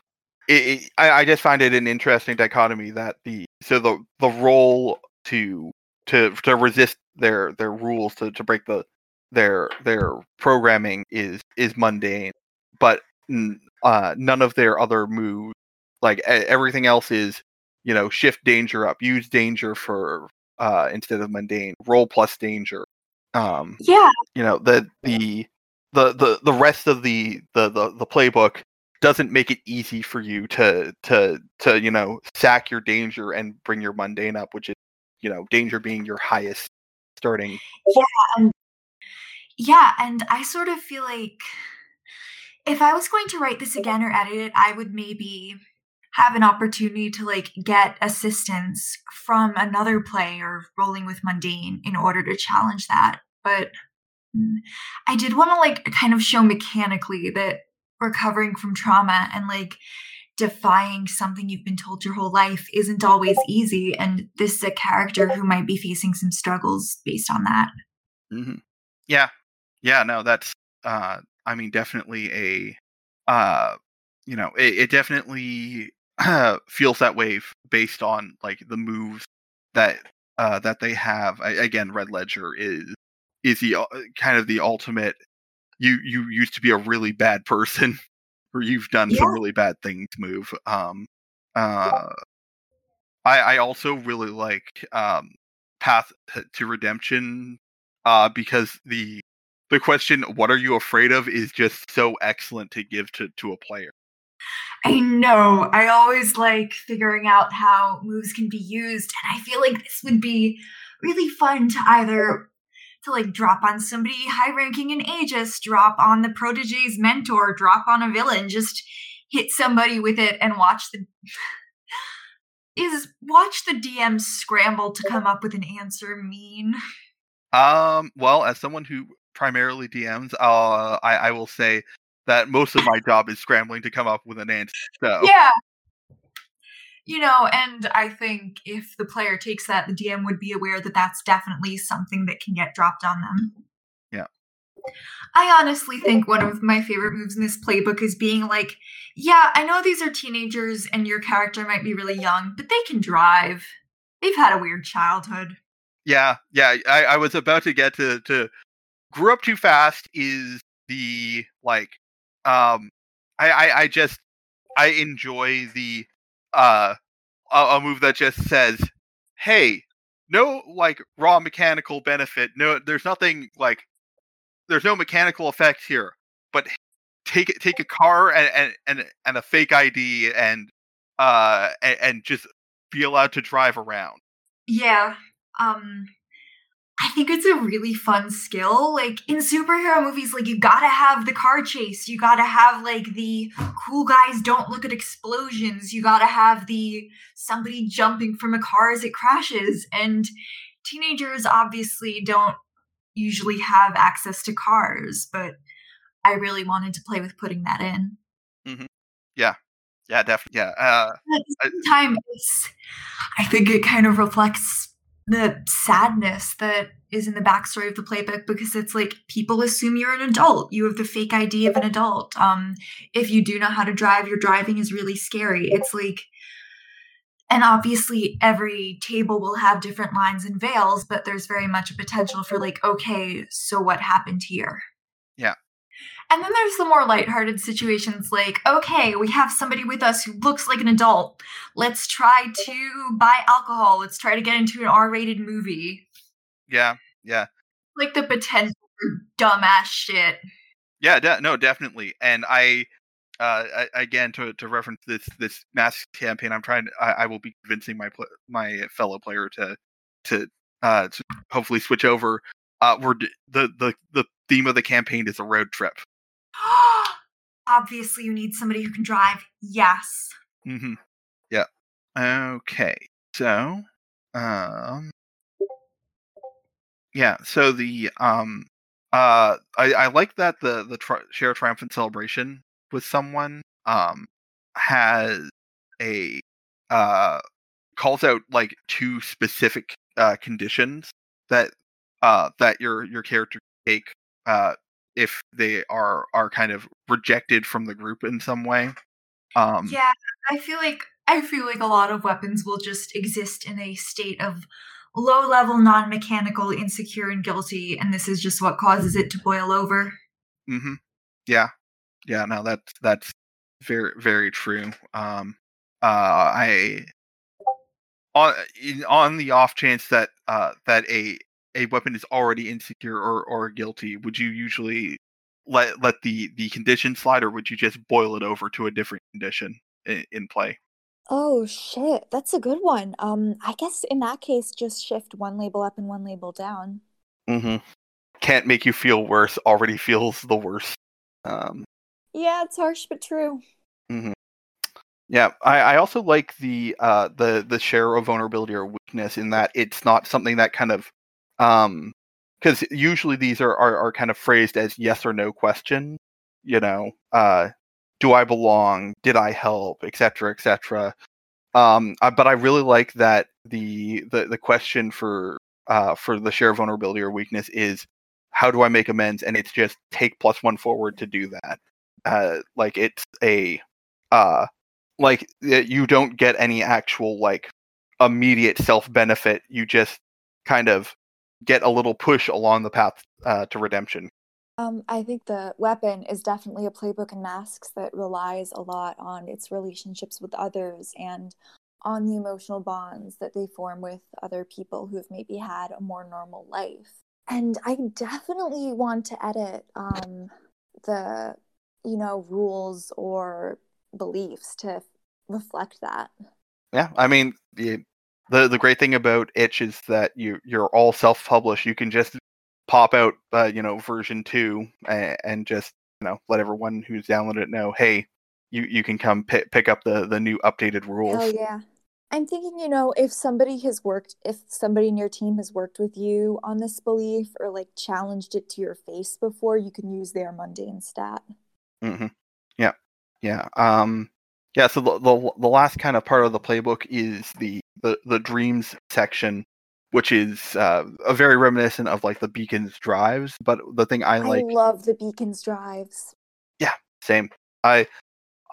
it, it, I, I just find it an interesting dichotomy that the so the the roll to to to resist their their rules to to break the their their programming is is mundane, but uh, none of their other moves like everything else is you know shift danger up use danger for uh instead of mundane roll plus danger um yeah. you know the the the the, the rest of the, the the the playbook doesn't make it easy for you to to to you know sack your danger and bring your mundane up which is you know danger being your highest starting yeah and yeah and i sort of feel like if i was going to write this again or edit it i would maybe have an opportunity to like get assistance from another play or rolling with mundane in order to challenge that. But Mm. I did want to like kind of show mechanically that recovering from trauma and like defying something you've been told your whole life isn't always easy. And this is a character who might be facing some struggles based on that. Mm-hmm. Yeah, yeah, no, that's uh, I mean, definitely a uh, you know, it, it definitely uh, feels that way based on like the moves that uh that they have. I, again, Red Ledger is is the uh, kind of the ultimate. You you used to be a really bad person, *laughs* or you've done Yeah. some really bad things. Move. Um. Uh. I I also really like um Path to Redemption. Uh, because the the question "What are you afraid of?" is just so excellent to give to to a player. I know. I always like figuring out how moves can be used, and I feel like this would be really fun to either to like drop on somebody high ranking in Aegis, drop on the protege's mentor, drop on a villain, just hit somebody with it and watch the *laughs* is watch the DM scramble to come up with an answer mean. Um, well, as someone who primarily DMs, uh, I, I will say that most of my job is scrambling to come up with an answer. So, Yeah. You know, and I think if the player takes that, the DM would be aware that that's definitely something that can get dropped on them. Yeah. I honestly think one of my favorite moves in this playbook is being like, yeah, I know these are teenagers and your character might be really young, but they can drive. They've had a weird childhood. yeah, yeah. I, I was about to get to to grew up too fast is the like um I, I I just I enjoy the uh a, a move that just says, "Hey, no like raw mechanical benefit. No, there's nothing like there's no mechanical effect here, but take take a car and and and, and a fake ID and uh and, and just be allowed to drive around." Yeah. Um I think it's a really fun skill. Like in superhero movies, like you gotta have the car chase. You gotta have like the cool guys don't look at explosions. You gotta have the somebody jumping from a car as it crashes. And teenagers obviously don't usually have access to cars, but I really wanted to play with putting that in. Yeah, yeah, definitely. Yeah. Uh, At the same time, it's I think it kind of reflects the sadness that is in the backstory of the playbook because it's like people assume you're an adult. You have the fake ID of an adult. Um, if you do know how to drive, your driving is really scary. It's like and obviously every table will have different lines and veils, but there's very much a potential for like, okay, so what happened here? Yeah. And then there's the more lighthearted situations like, okay, we have somebody with us who looks like an adult. Let's try to buy alcohol. Let's try to get into an R rated movie. yeah. Yeah. Like the potential for dumbass shit. Yeah. De- no, definitely. And I, uh, I, again, to, to reference this this Masks campaign, I'm trying. To, I, I will be convincing my pl- my fellow player to to uh to hopefully switch over. Uh, we're d- the the the theme of the campaign is a road trip. *gasps* Obviously, you need somebody who can drive. Yes. Mm-hmm. Yeah. Okay. So, um, yeah. So the um, uh, I I like that the the tri- share triumphant celebration with someone um has a uh calls out like two specific uh conditions that uh that your your character take uh if they are are kind of rejected from the group in some way. Um, Yeah, I feel like I feel like a lot of weapons will just exist in a state of low level, non mechanical, insecure, and guilty, and this is just what causes it to boil over. hmm Yeah, yeah. No, that's that's very very true. Um, uh, I on on the off chance that uh that a a weapon is already insecure or or guilty, would you usually let let the the condition slide, or would you just boil it over to a different condition in, in play? Oh shit, that's a good one. Um, I guess in that case, just shift one label up and one label down. Mm-hmm. Can't make you feel worse. Already feels the worst. Um, Yeah, it's harsh but true. Mm-hmm. Yeah, I, I also like the uh the the share of vulnerability or weakness in that it's not something that kind of um because usually these are, are are kind of phrased as yes or no question You know, uh, do I belong? Did I help? Etc. Etc. Um, uh, but I really like that the the the question for uh for the share of vulnerability or weakness is how do I make amends? And it's just take plus one forward to do that. Uh, like it's a uh like you don't get any actual like immediate self benefit. You just kind of get a little push along the path uh, to redemption. Um, I think the weapon is definitely a playbook in masks that relies a lot on its relationships with others and on the emotional bonds that they form with other people who have maybe had a more normal life. And I definitely want to edit um, the, you know, rules or beliefs to reflect that. Yeah, I mean, the the, great thing about Itch is that you you're all self published. You can just pop out, uh, you know, version two and, and, just you know let everyone who's downloaded it know, hey, you you can come pick pick up the the new updated rules. Oh yeah. I'm thinking, you know, if somebody has worked, if somebody in your team has worked with you on this belief or like challenged it to your face before, you can use their mundane stat. Mm-hmm. Yeah, yeah. Um, yeah, so the, the, the last kind of part of the playbook is the the, the dreams section, which is uh, a very reminiscent of like the beacons drives. But the thing I like, I love the beacons drives. Yeah, same. I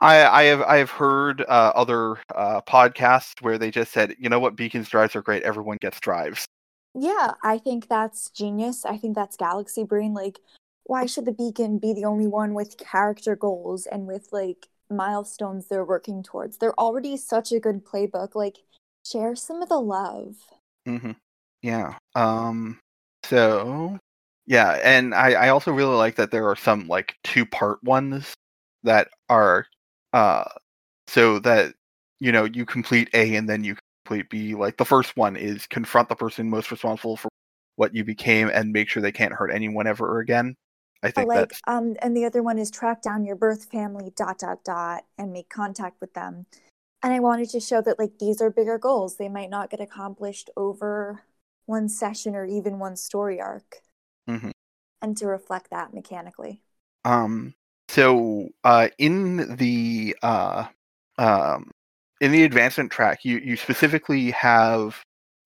I, I have I have heard uh, other uh, podcasts where they just said, you know what, beacons drives are great. Everyone gets drives. Yeah, I think that's genius. I think that's galaxy brain. Like, why should the beacon be the only one with character goals and with like milestones they're working towards. They're already such a good playbook. Like, share some of the love. Mm-hmm. Yeah. Um. So, yeah, and I I also really like that there are some like two part ones that are uh so that you know you complete A and then you complete B. Like the first one is confront the person most responsible for what you became and make sure they can't hurt anyone ever again. I think like that's um and the other one is track down your birth family dot dot dot and make contact with them. And I wanted to show that like these are bigger goals. They might not get accomplished over one session or even one story arc. Mm-hmm. And to reflect that mechanically. Um so uh in the uh um in the advancement track you you specifically have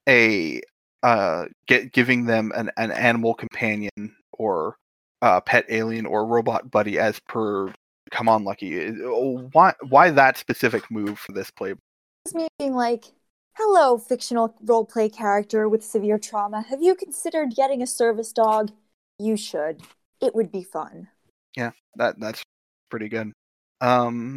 a uh get giving them an, an animal companion or uh, pet alien or robot buddy as per come on lucky why why that specific move for this play? It's me being like hello fictional role play character with severe trauma. Have you considered getting a service dog? You should. It would be fun. Yeah that that's pretty good. Um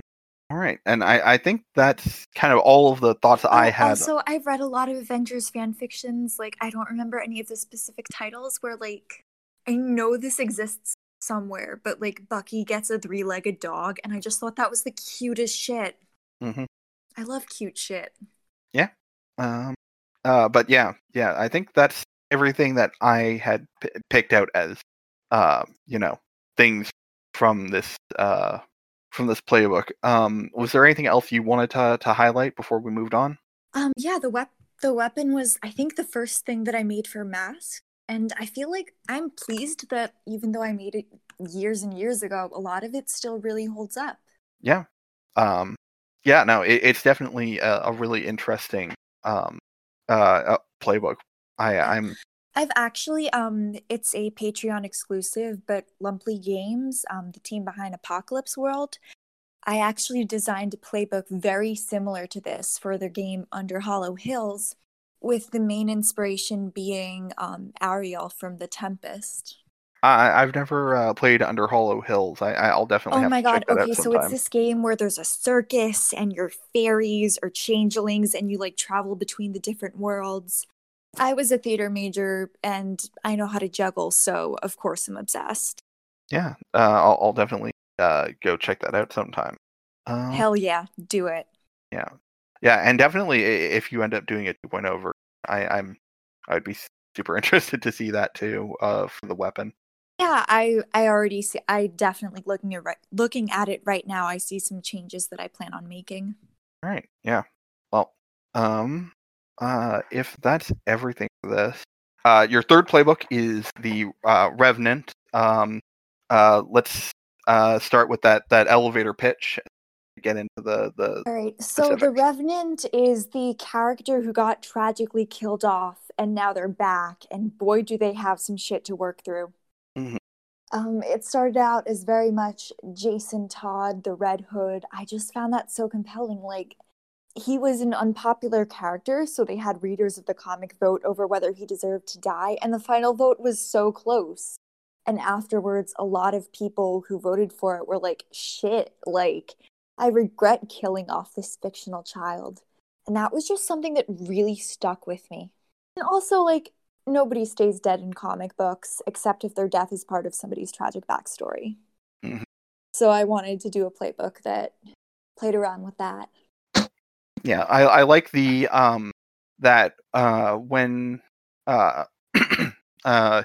all right and i i think that's kind of all of the thoughts oh, i had. also i've read a lot of avengers fan fictions like i don't remember any of the specific titles where like I know this exists somewhere, but like Bucky gets a three legged dog, and I just thought that was the cutest shit. Mm-hmm. I love cute shit. Yeah. Um. Uh. But yeah, yeah. I think that's everything that I had p- picked out as, uh, you know, things from this uh from this playbook. Um. Was there anything else you wanted to to highlight before we moved on? Um. Yeah. The wep the weapon was I think the first thing that I made for mask and I feel like I'm pleased that even though I made it years and years ago, a lot of it still really holds up. Yeah. Um, yeah, no, it, it's definitely a, a, really interesting um, uh, playbook. I, I'm. I've actually, um, it's a Patreon exclusive, but Lumpley Games, um, the team behind Apocalypse World, I actually designed a playbook very similar to this for their game Under Hollow Hills with the main inspiration being um, Ariel from The Tempest. I, I've never uh, played Under Hollow Hills. I, I'll definitely. Oh my god! okay, so it's this game where there's a circus and you're fairies or changelings, and you like travel between the different worlds. I was a theater major, and I know how to juggle, so of course I'm obsessed. Yeah, uh, I'll, I'll, definitely uh, go check that out sometime. Um, Hell yeah, do it. Yeah, yeah, and definitely if you end up doing a 2.0 over, I, I'm I'd be super *laughs* interested to see that too uh, for the weapon. Yeah, I I already see. I definitely looking at right, looking at it right now. I see some changes that I plan on making. All right. Yeah. Well, um, uh, if that's everything for this, uh, your third playbook is the uh, Revenant. Um, uh, let's uh, start with that that elevator pitch. Get into the the. All right. So the. Revenant is the character who got tragically killed off, and now they're back, and boy, do they have some shit to work through. Mhm. Um, it started out as very much Jason Todd, the Red Hood. I just found that so compelling. Like, he was an unpopular character, so they had readers of the comic vote over whether he deserved to die, and the final vote was so close. And afterwards, a lot of people who voted for it were like, shit, like, I regret killing off this fictional child. And that was just something that really stuck with me. And also, like, nobody stays dead in comic books except if their death is part of somebody's tragic backstory. Mhm. So I wanted to do a playbook that played around with that. yeah i i like the um that uh when uh *clears throat* uh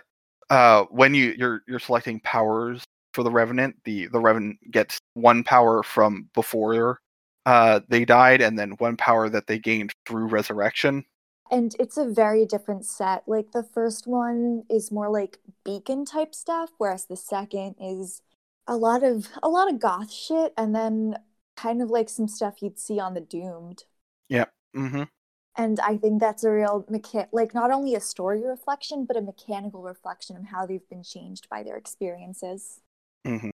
uh when you you're you're selecting powers for the revenant the the revenant gets one power from before uh they died and then one power that they gained through resurrection And it's a very different set. Like the first one is more like beacon type stuff, whereas the second is a lot of a lot of goth shit and then kind of like some stuff you'd see on the doomed. Yeah. Mm-hmm. And I think that's a real mecha- like not only a story reflection, but a mechanical reflection of how they've been changed by their experiences. Mm-hmm.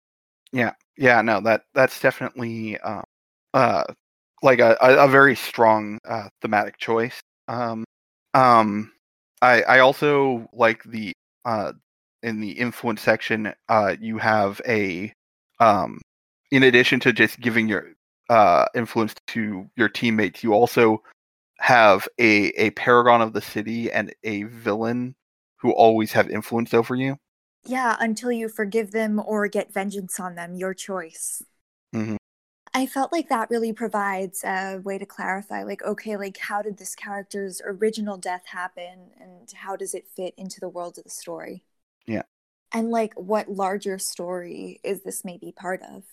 Yeah, yeah, no, that that's definitely uh, uh, like a, a, very strong uh, thematic choice. Um, um, I I also like the uh, in the influence section. Uh, you have a um, in addition to just giving your uh influence to your teammates, you also have a a paragon of the city and a villain who always have influence over you. Yeah, until you forgive them or get vengeance on them, your choice. Mhm. I felt like that really provides a way to clarify, like, okay, like, how did this character's original death happen and how does it fit into the world of the story? Yeah. And, like, what larger story is this maybe part of?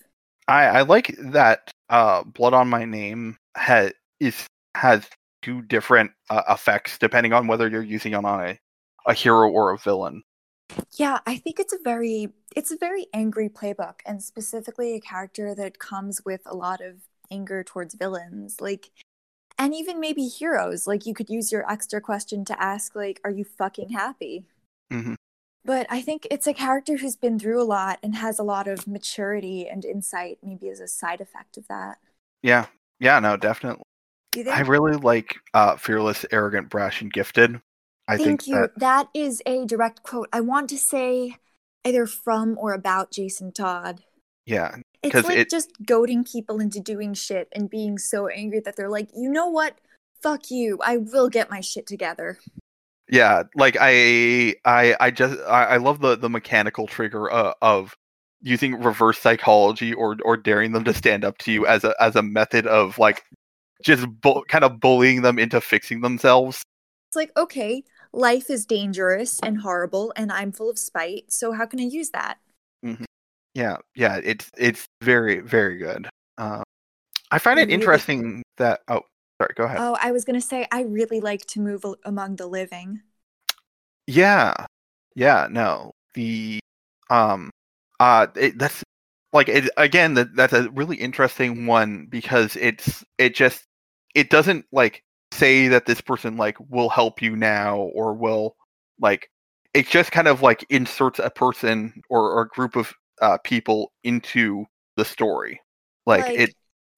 I, I like that uh, blood on my name has is has two different uh, effects depending on whether you're using it on a, a hero or a villain. Yeah, I think it's a very it's a very angry playbook and specifically a character that comes with a lot of anger towards villains like and even maybe heroes like you could use your extra question to ask like are you fucking happy? Mhm. But I think it's a character who's been through a lot and has a lot of maturity and insight maybe as a side effect of that. Yeah, yeah, no, definitely. Think? I really like uh, fearless, arrogant, brash, and gifted. I Thank think you. that that is a direct quote. I want to say either from or about Jason Todd. yeah, It's like it- just goading people into doing shit and being so angry that they're like, you know what? Fuck you. I will get my shit together. yeah, like I, I, I just I, I love the the mechanical trigger uh, of using reverse psychology or or daring them to stand up to you as a as a method of like just bu- kind of bullying them into fixing themselves. It's like, okay, life is dangerous and horrible, and I'm full of spite. So how can I use that? Yeah, yeah, it's it's very very good. Um, I find it Really- *laughs* interesting that oh sorry, go ahead. Oh, I was gonna say I really like to move among the living. yeah, yeah, no, the um uh it, that's like it again that that's a really interesting one because it's it just it doesn't like say that this person like will help you now or will like it just kind of like inserts a person or, or a group of uh people into the story like, it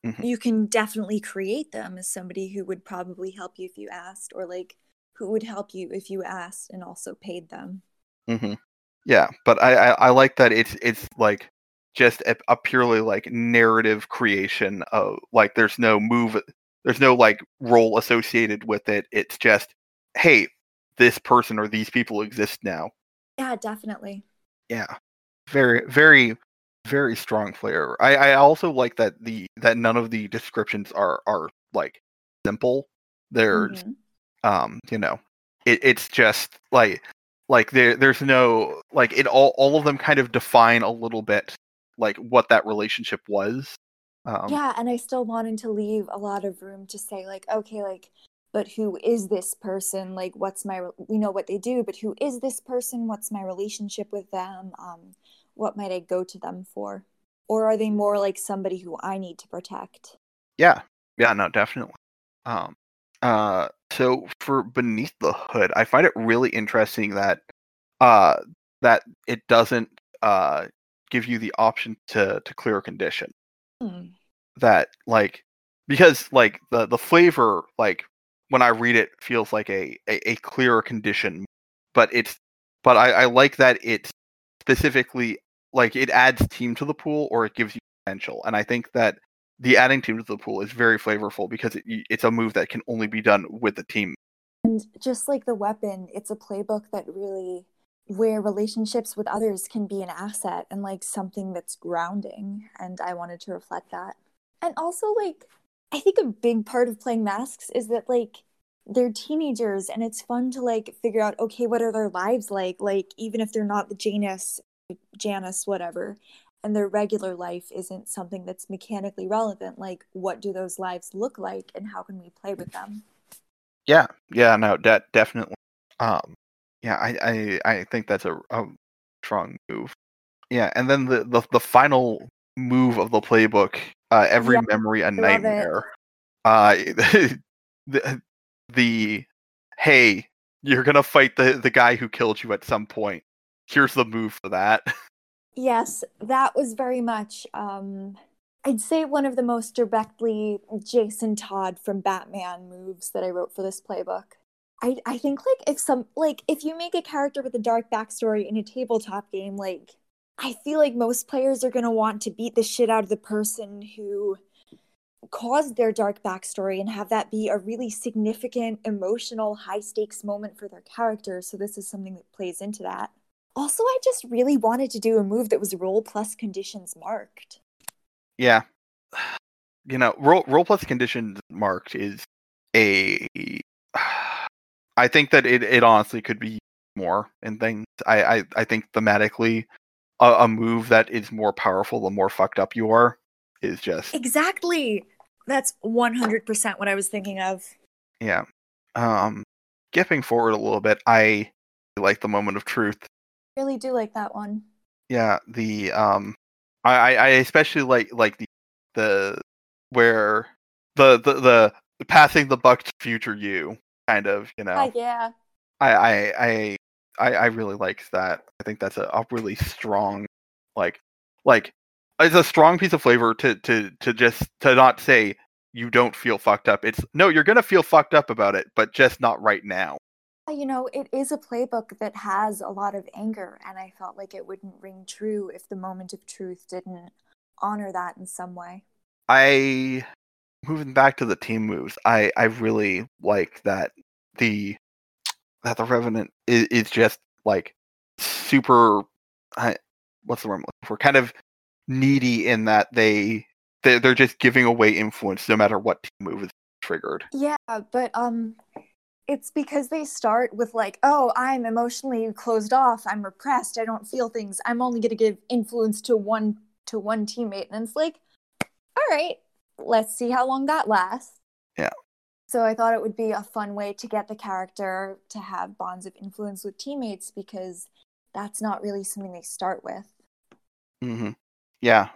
Mhm. you can definitely create them as somebody who would probably help you if you asked, or like who would help you if you asked and also paid them. hmm Yeah, but I, I I like that it's it's like just a, a purely like narrative creation of like there's no move, there's no like roll associated with it. It's just hey, this person or these people exist now. Yeah, definitely. Yeah, very very very strong flair. I I also like that the that none of the descriptions are are like simple. They're Mhm. um you know it, it's just like like there there's no like it all all of them kind of define a little bit like what that relationship was um yeah, and I still wanted to leave a lot of room to say, like, okay, like but who is this person? Like, what's my, we know what they do, but who is this person? What's my relationship with them? Um, what might I go to them for? Or are they more like somebody who I need to protect? Yeah, yeah, no, definitely. Um, uh, so for beneath the hood, I find it really interesting that, uh, that it doesn't uh give you the option to to clear a condition. Hmm. That like because like the the flavor like when I read it feels like a a, a clearer condition, but it's but I, I like that it specifically like it adds team to the pool or it gives you potential, and I think that the adding team to the pool is very flavorful because it, it's a move that can only be done with the team. And just like the weapon, it's a playbook that really where relationships with others can be an asset and like something that's grounding and I wanted to reflect that. And also like I think a big part of playing masks is that like they're teenagers and it's fun to like figure out okay what are their lives like like even if they're not the Janus Janus whatever and their regular life isn't something that's mechanically relevant like what do those lives look like and how can we play with them Yeah, yeah, no, de- definitely. Um, yeah, I, I, I think that's a, a strong move. Yeah, and then the, the, the final move of the playbook, uh, every Yeah, memory a nightmare. Uh, *laughs* the, the hey, you're gonna fight the the guy who killed you at some point. Here's the move for that. *laughs* Yes, that was very much, um, I'd say one of the most directly Jason Todd from Batman moves that I wrote for this playbook. I, I think like if some like if you make a character with a dark backstory in a tabletop game, like I feel like most players are gonna want to beat the shit out of the person who caused their dark backstory and have that be a really significant emotional high stakes moment for their character. So this is something that plays into that. Also, I just really wanted to do a move that was roll plus conditions marked. yeah, *sighs* you know, roll roll plus conditions marked is a. *sighs* I think that it, it honestly could be more in things. I I, I think thematically, a, a move that is more powerful the more fucked up you are is just Exactly. That's 100% what I was thinking of. yeah. Um, skipping forward a little bit, I like the moment of truth. Really do like that one. Yeah, the um, I I I especially like like the the where the the the passing the buck to future you kind of you know. Ah, yeah. I I I I, I really like that. I think that's a, a really strong like like it's a strong piece of flavor to to to just to not say you don't feel fucked up. It's no, you're gonna feel fucked up about it, but just not right now. You know, it is a playbook that has a lot of anger, and I felt like it wouldn't ring true if the moment of truth didn't honor that in some way. I moving back to the team moves. I I really like that the that the revenant is, is just like super. I, what's the word? For? Kind of needy in that they they they're just giving away influence no matter what team move is triggered. Yeah, but um it's because they start with like, "Oh, I'm emotionally closed off. I'm repressed. I don't feel things. I'm only going to give influence to one to one teammate." And it's like, "All right, let's see how long that lasts." Yeah. So I thought it would be a fun way to get the character to have bonds of influence with teammates because that's not really something they start with. hmm Yeah,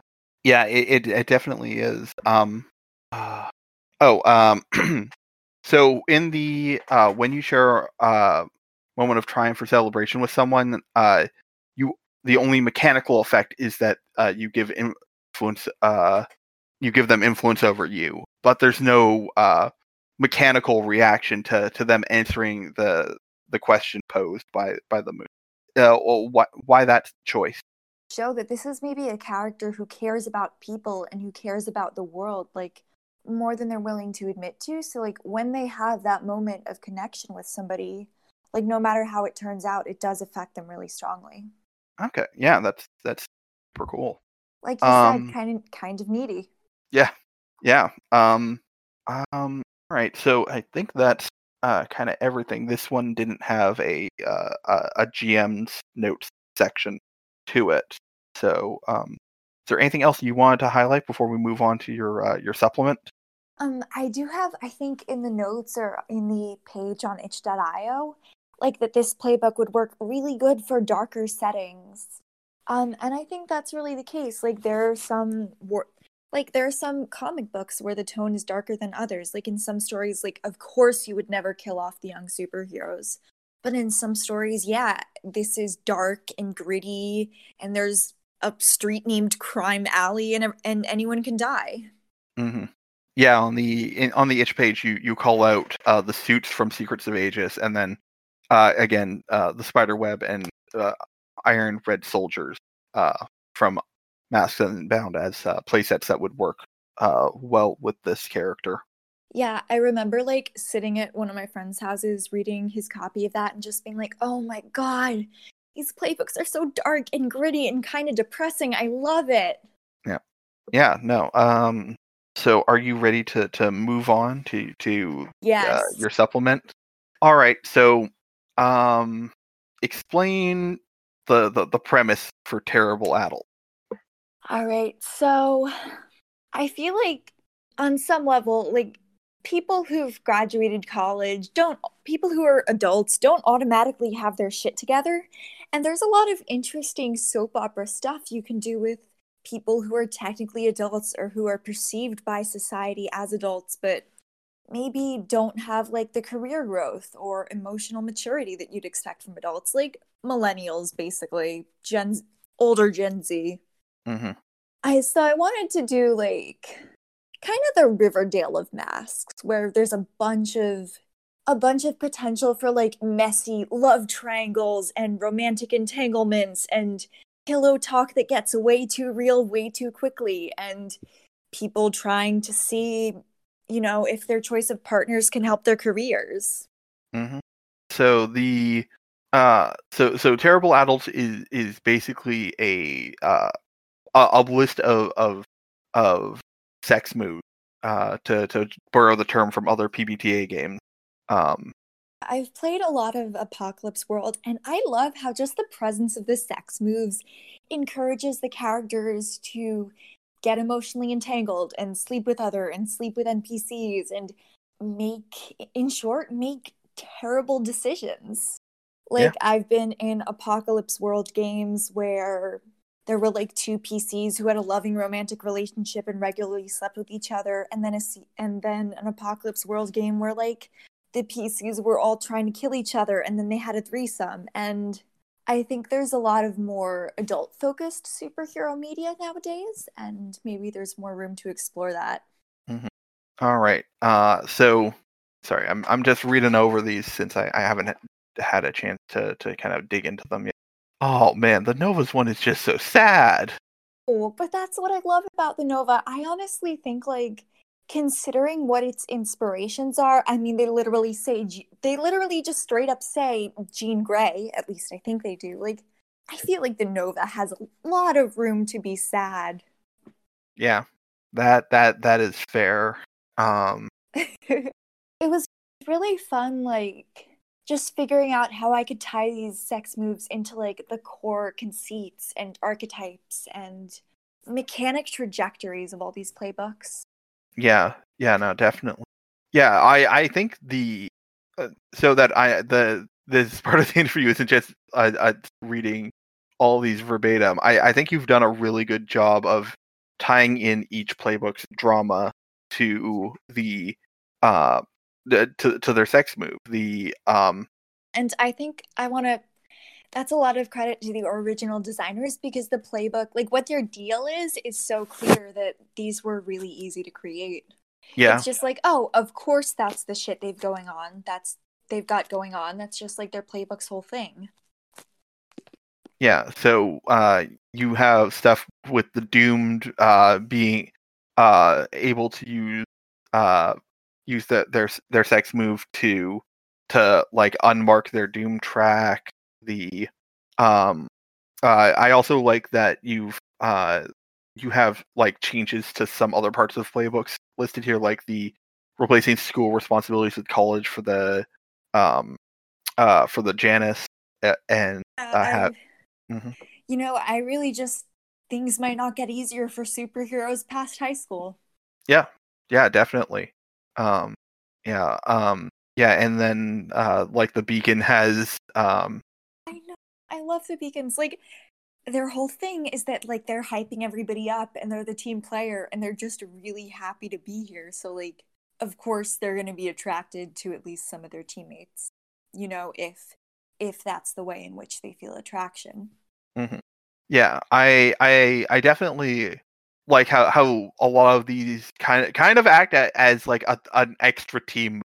yeah, it, it it definitely is. Um, uh, oh, um, *clears throat* so in the uh, when you share uh moment of triumph or celebration with someone, uh, you the only mechanical effect is that uh you give influence uh you give them influence over you, but there's no uh mechanical reaction to to them answering the the question posed by by the move. Uh, why why that choice? show that this is maybe a character who cares about people and who cares about the world like more than they're willing to admit to so like when they have that moment of connection with somebody like no matter how it turns out it does affect them really strongly Okay, yeah, that's that's super cool. like you Um, said kind of kind of needy Yeah, yeah. Um, um. All right, so I think that's uh kind of everything. This one didn't have a uh a, a GM's notes section to it. So, um, is there anything else you wanted to highlight before we move on to your uh, your supplement? Um, I do have, I think, in the notes or in the page on itch.io, like that this playbook would work really good for darker settings. Um, and I think that's really the case. Like there are some wor- like there are some comic books where the tone is darker than others. Like in some stories, like of course you would never kill off the young superheroes. But in some stories, yeah, this is dark and gritty, and there's a street named Crime Alley, and and anyone can die. Mm-hmm. Yeah, on the in, on the itch page, you you call out uh, the suits from Secrets of Aegis, and then uh, again uh, the spider web and uh, Iron Red Soldiers uh, from Masked and Bound as uh, playsets that would work well with this character. Yeah, I remember like sitting at one of my friends' houses reading his copy of that and just being like, "Oh my god, these playbooks are so dark and gritty and kind of depressing. I love it." Yeah. Yeah, no. Um so are you ready to to move on to to yes. uh, your supplement? All right. So um explain the the, the premise for Terrible Adult. All right. So I feel like on some level like people who've graduated college don't people who are adults don't automatically have their shit together and there's a lot of interesting soap opera stuff you can do with people who are technically adults or who are perceived by society as adults, but maybe don't have like the career growth or emotional maturity that you'd expect from adults, like millennials, basically, Gen older Gen Z. Mm-hmm. I so I wanted to do like kind of the Riverdale of masks, where there's a bunch of a bunch of potential for like messy love triangles and romantic entanglements and pillow talk that gets way too real way too quickly and people trying to see you know if their choice of partners can help their careers mm-hmm. so the uh so so terrible adults is is basically a uh a, a list of of of sex moves uh to to borrow the term from other PBTA games um I've played a lot of Apocalypse World, and I love how just the presence of the sex moves encourages the characters to get emotionally entangled and sleep with other and sleep with NPCs and make, in short, make terrible decisions. Like, yeah. I've been in Apocalypse World games where there were like two PCs who had a loving romantic relationship and regularly slept with each other, and then a and then an Apocalypse World game where like the PCs were all trying to kill each other and then they had a threesome. And I think there's a lot of more adult focused superhero media nowadays, and maybe there's more room to explore that. Mm-hmm. All right. Uh, so, sorry, I'm, I'm just reading over these since I, I haven't had a chance to, to kind of dig into them yet. Oh man, the Novas one is just so sad. Oh, but that's what I love about the Nova. I honestly think like considering what its inspirations are, I mean, they literally say, they literally just straight up say Jean Grey, at least I think they do. Like, I feel like the Nova has a lot of room to be sad. Yeah, that that that is fair. Um *laughs* it was really fun like just figuring out how I could tie these sex moves into like the core conceits and archetypes and mechanic trajectories of all these playbooks. Yeah, yeah, no, definitely. Yeah, I I think the uh, so that I the this *laughs* part of the interview isn't just uh, uh, reading all these verbatim. I I think you've done a really good job of tying in each playbook's drama to the uh to to their sex move. The um and I think I want to that's a lot of credit to the original designers because the playbook, like what their deal is, is so clear that these were really easy to create. Yeah. It's just like, oh, of course that's the shit they've going on. That's they've got going on. That's just like their playbook's whole thing. Yeah, so uh you have stuff with the doomed uh being uh able to use uh use the, their their sex move to to like unmark their doom track the um uh, I also like that you've uh you have like changes to some other parts of playbooks listed here, like the replacing school responsibilities with college for the um uh for the Janus and uh, have mm-hmm. you know I really just things might not get easier for superheroes past high school. Yeah, yeah, definitely. Um, yeah, um, yeah, and then uh, like the beacon has um, I know. I love the beacons. Like their whole thing is that like they're hyping everybody up and they're the team player and they're just really happy to be here. So like of course they're going to be attracted to at least some of their teammates. You know, if if that's the way in which they feel attraction. Mm-hmm. yeah, I I I definitely like how how a lot of these kind of kind of act as like a, an extra team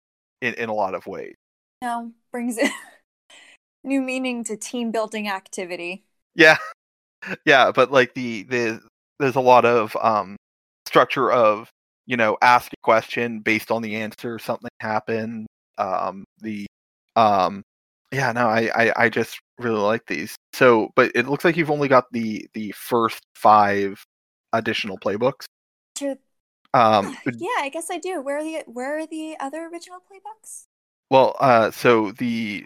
in in a lot of ways. No, brings it *laughs* new meaning to team building activity. Yeah, yeah, but like the the there's a lot of um structure of you know ask a question based on the answer something happened um the um yeah no I, I i just really like these so but it looks like you've only got the the first five additional playbooks um *sighs* yeah, I guess I do. Where are the where are the other original playbooks? well uh so the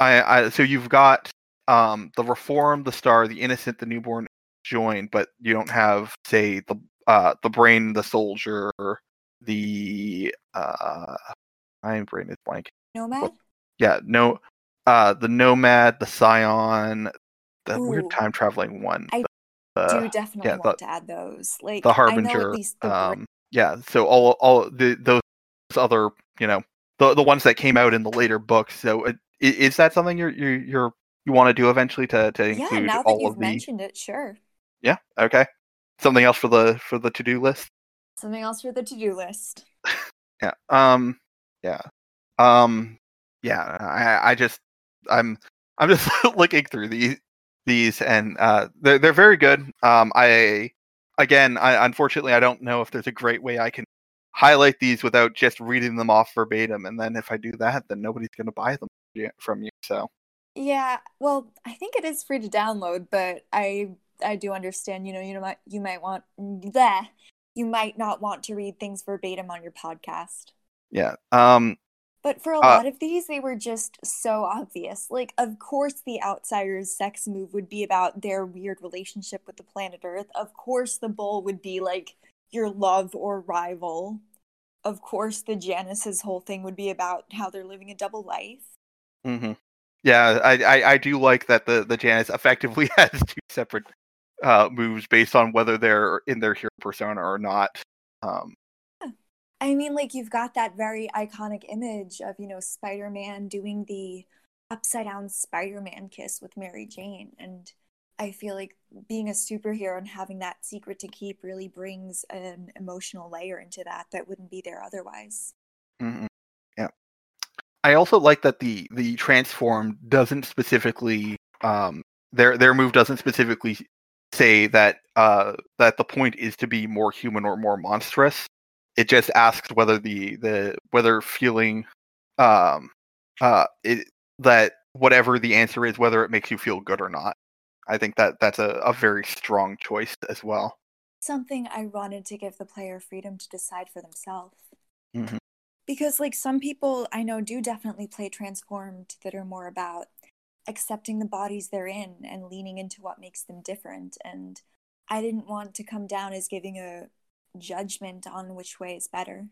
i i so you've got um the reform the star the innocent the newborn join but you don't have say the uh the brain the soldier the uh my brain is blank Nomad? yeah no uh the nomad the scion the weird time traveling one I the, do definitely yeah, want the- to add those. Like the harbinger at least the um yeah so all all the those other you know the the ones that came out in the later books so uh, i- is that something you're you're, you're you want to do eventually to to yeah, include now that all you've of the mentioned it, sure. yeah okay something else for the for the to-do list Something else for the to-do list. *laughs* yeah um yeah um yeah i i just i'm i'm just *laughs* looking through these these and uh they're, they're very good um i again i unfortunately i don't know if there's a great way i can highlight these without just reading them off verbatim and then if i do that then nobody's going to buy them from you so Yeah, well, I think it is free to download, but I I do understand, you know, you know might you might want bleh, you might not want to read things verbatim on your podcast. yeah um But for a Uh, lot of these, they were just so obvious. Like, of course, the outsider's sex move would be about their weird relationship with the planet Earth. Of course, the bull would be like your love or rival. Of course, the Janus's whole thing would be about how they're living a double life. hmm Yeah, I, I I do like that the the Janice effectively *laughs* has two separate uh moves based on whether they're in their hero persona or not. Um, I mean, like, you've got that very iconic image of, you know, Spider Man doing the upside down Spider Man kiss with Mary Jane. And I feel like being a superhero and having that secret to keep really brings an emotional layer into that that wouldn't be there otherwise. mhm, Yeah. I also like that the the transform doesn't specifically um their their move doesn't specifically say that uh that the point is to be more human or more monstrous. It just asks whether the the whether feeling um uh it that whatever the answer is whether it makes you feel good or not. I think that that's a, a very strong choice as well. Something I wanted to give the player freedom to decide for themselves. Mhm. Because, like, some people I know do definitely play Transformed that are more about accepting the bodies they're in and leaning into what makes them different. And I didn't want to come down as giving a judgment on which way is better.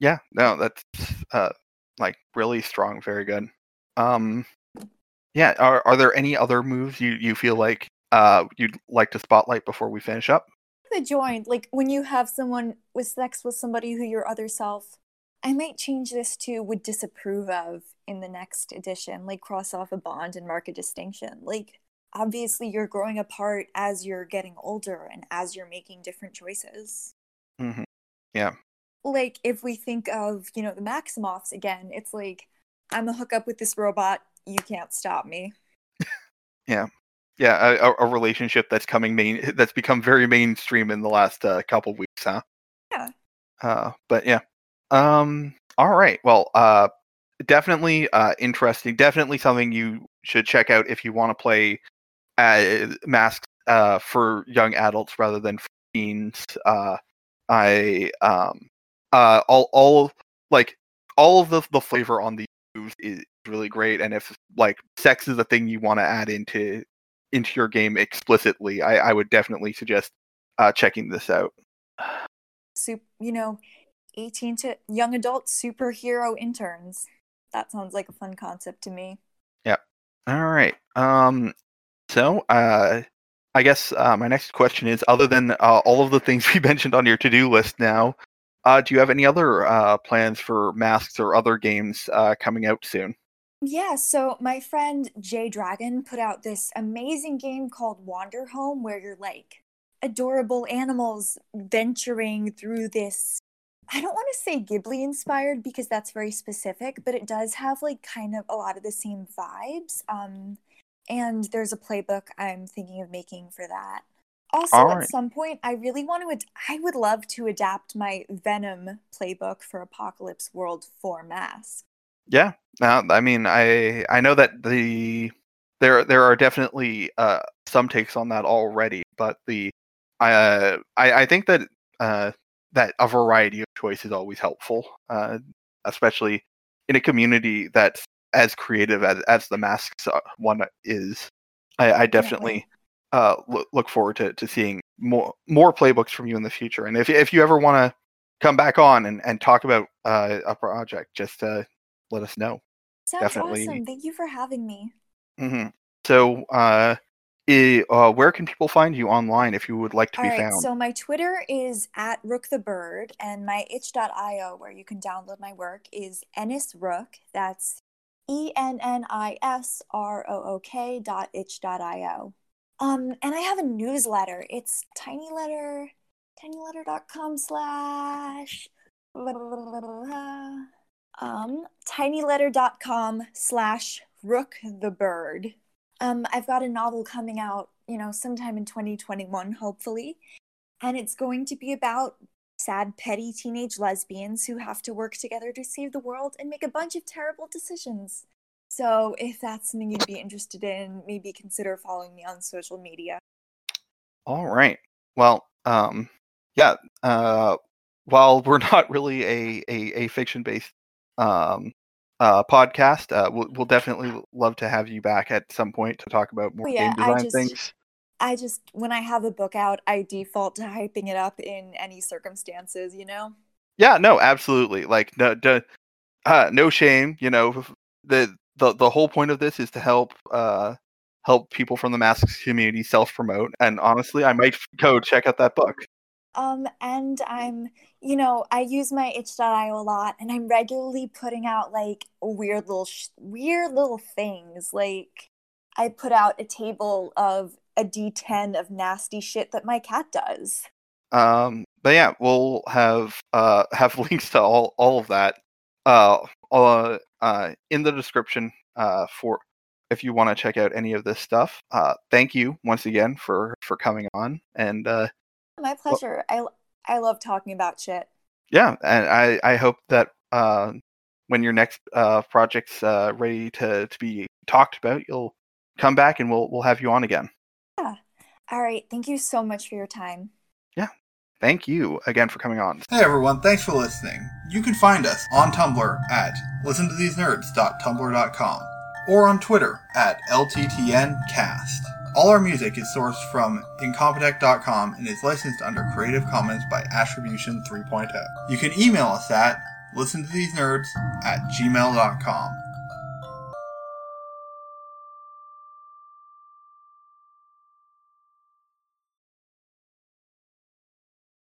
Yeah, no, that's uh like really strong, very good. Um yeah, are are there any other moves you you feel like uh you'd like to spotlight before we finish up? The joint, like when you have someone with sex with somebody who your other self, I might change this to would disapprove of in the next edition, like cross off a bond and mark a distinction. Like, obviously, you're growing apart as you're getting older and as you're making different choices. Hmm Yeah. Like, if we think of, you know, the Maximoffs again, it's like, I'm a hook up with this robot, you can't stop me. Yeah, Yeah. a, a relationship that's coming main *laughs* that's become very mainstream in the last uh, couple weeks, huh? Yeah. Uh, but yeah. Um. All right. Well. Uh. Definitely. Uh. Interesting. Definitely something you should check out if you want to play uh, masks uh for young adults rather than for teens. Uh. I um. Uh. All. All. Like all of the the flavor on these moves is really great, and if like sex is a thing you want to add into into your game explicitly, I, I would definitely suggest uh, checking this out. You know, 18 to young adult superhero interns. That sounds like a fun concept to me. Yeah. All right. Um. So, uh, I guess uh, my next question is: other than uh, all of the things *laughs* we mentioned on your to-do list now, uh, do you have any other uh, plans for masks or other games uh, coming out soon? Yeah, so my friend Jay Dragon put out this amazing game called Wanderhome where you're like adorable animals venturing through this I don't want to say Ghibli inspired because that's very specific, but it does have like kind of a lot of the same vibes. Um, and there's a playbook I'm thinking of making for that. Also, All at some point, I really want to. Ad- I would love to adapt my Venom playbook for Apocalypse World for Mask. Yeah. Now, I mean, I I know that the there there are definitely uh, some takes on that already, but the uh, I I think that uh, that a variety of choice is always helpful, uh, especially in a community that's as creative as as the masks uh, one is. I, I definitely uh, look, look forward to, to seeing more more playbooks from you in the future. And if if you ever want to come back on and, and talk about uh, a project, just uh, let us know. Sounds Definitely. awesome. Thank you for having me. hmm So, uh, i- uh, where can people find you online if you would like to All be right, found? so my Twitter is at Rook the Bird, and my itch.io, where you can download my work, is Ennis Rook. That's E N N I S R O O K dot itch dot I-O. Um, and I have a newsletter. It's tiny letter, tinyletter, tinyletter.com slash um, tinyletter.com slash rook the bird. Um, I've got a novel coming out, you know, sometime in 2021, hopefully. And it's going to be about sad, petty teenage lesbians who have to work together to save the world and make a bunch of terrible decisions. So, if that's something you'd be interested in, maybe consider following me on social media. All right. Well, um, yeah. Uh, while we're *laughs* not really a a, a fiction based um, uh, podcast, uh, we'll, we'll definitely love to have you back at some point to talk about more Oh, yeah, game design just- things. I just, when I have a book out, I default to hyping it up in any circumstances, you know? Yeah, no, absolutely. Like, no, no, uh, no shame. You know, the the the whole point of this is to help uh help people from the masks community self promote. And honestly, I might go check out that book. Um, and I'm, you know, I use my itch.io a lot, and I'm regularly putting out like weird little, sh- weird little things. Like, I put out a table of a D10 of nasty shit that my cat does. Um, but yeah, we'll have uh *laughs* have links to all all of that uh uh, uh in the description uh for if you want to check out any of this stuff. Uh, thank you once again for for coming on and uh My pleasure. I, I love talking about shit. yeah and i i hope that uh when your next uh project's uh ready to to be talked about you'll come back and we'll we'll have you on again All right. Thank you so much for your time. Yeah. Thank you again for coming on Hey everyone, thanks for listening. You can find us on Tumblr at listentothesenerds.tumblr.com or on Twitter at LTTNcast. All our music is sourced from incompetech.com and is licensed under Creative Commons by Attribution 3.0. You can email us at listentothesenerds at gmail.com.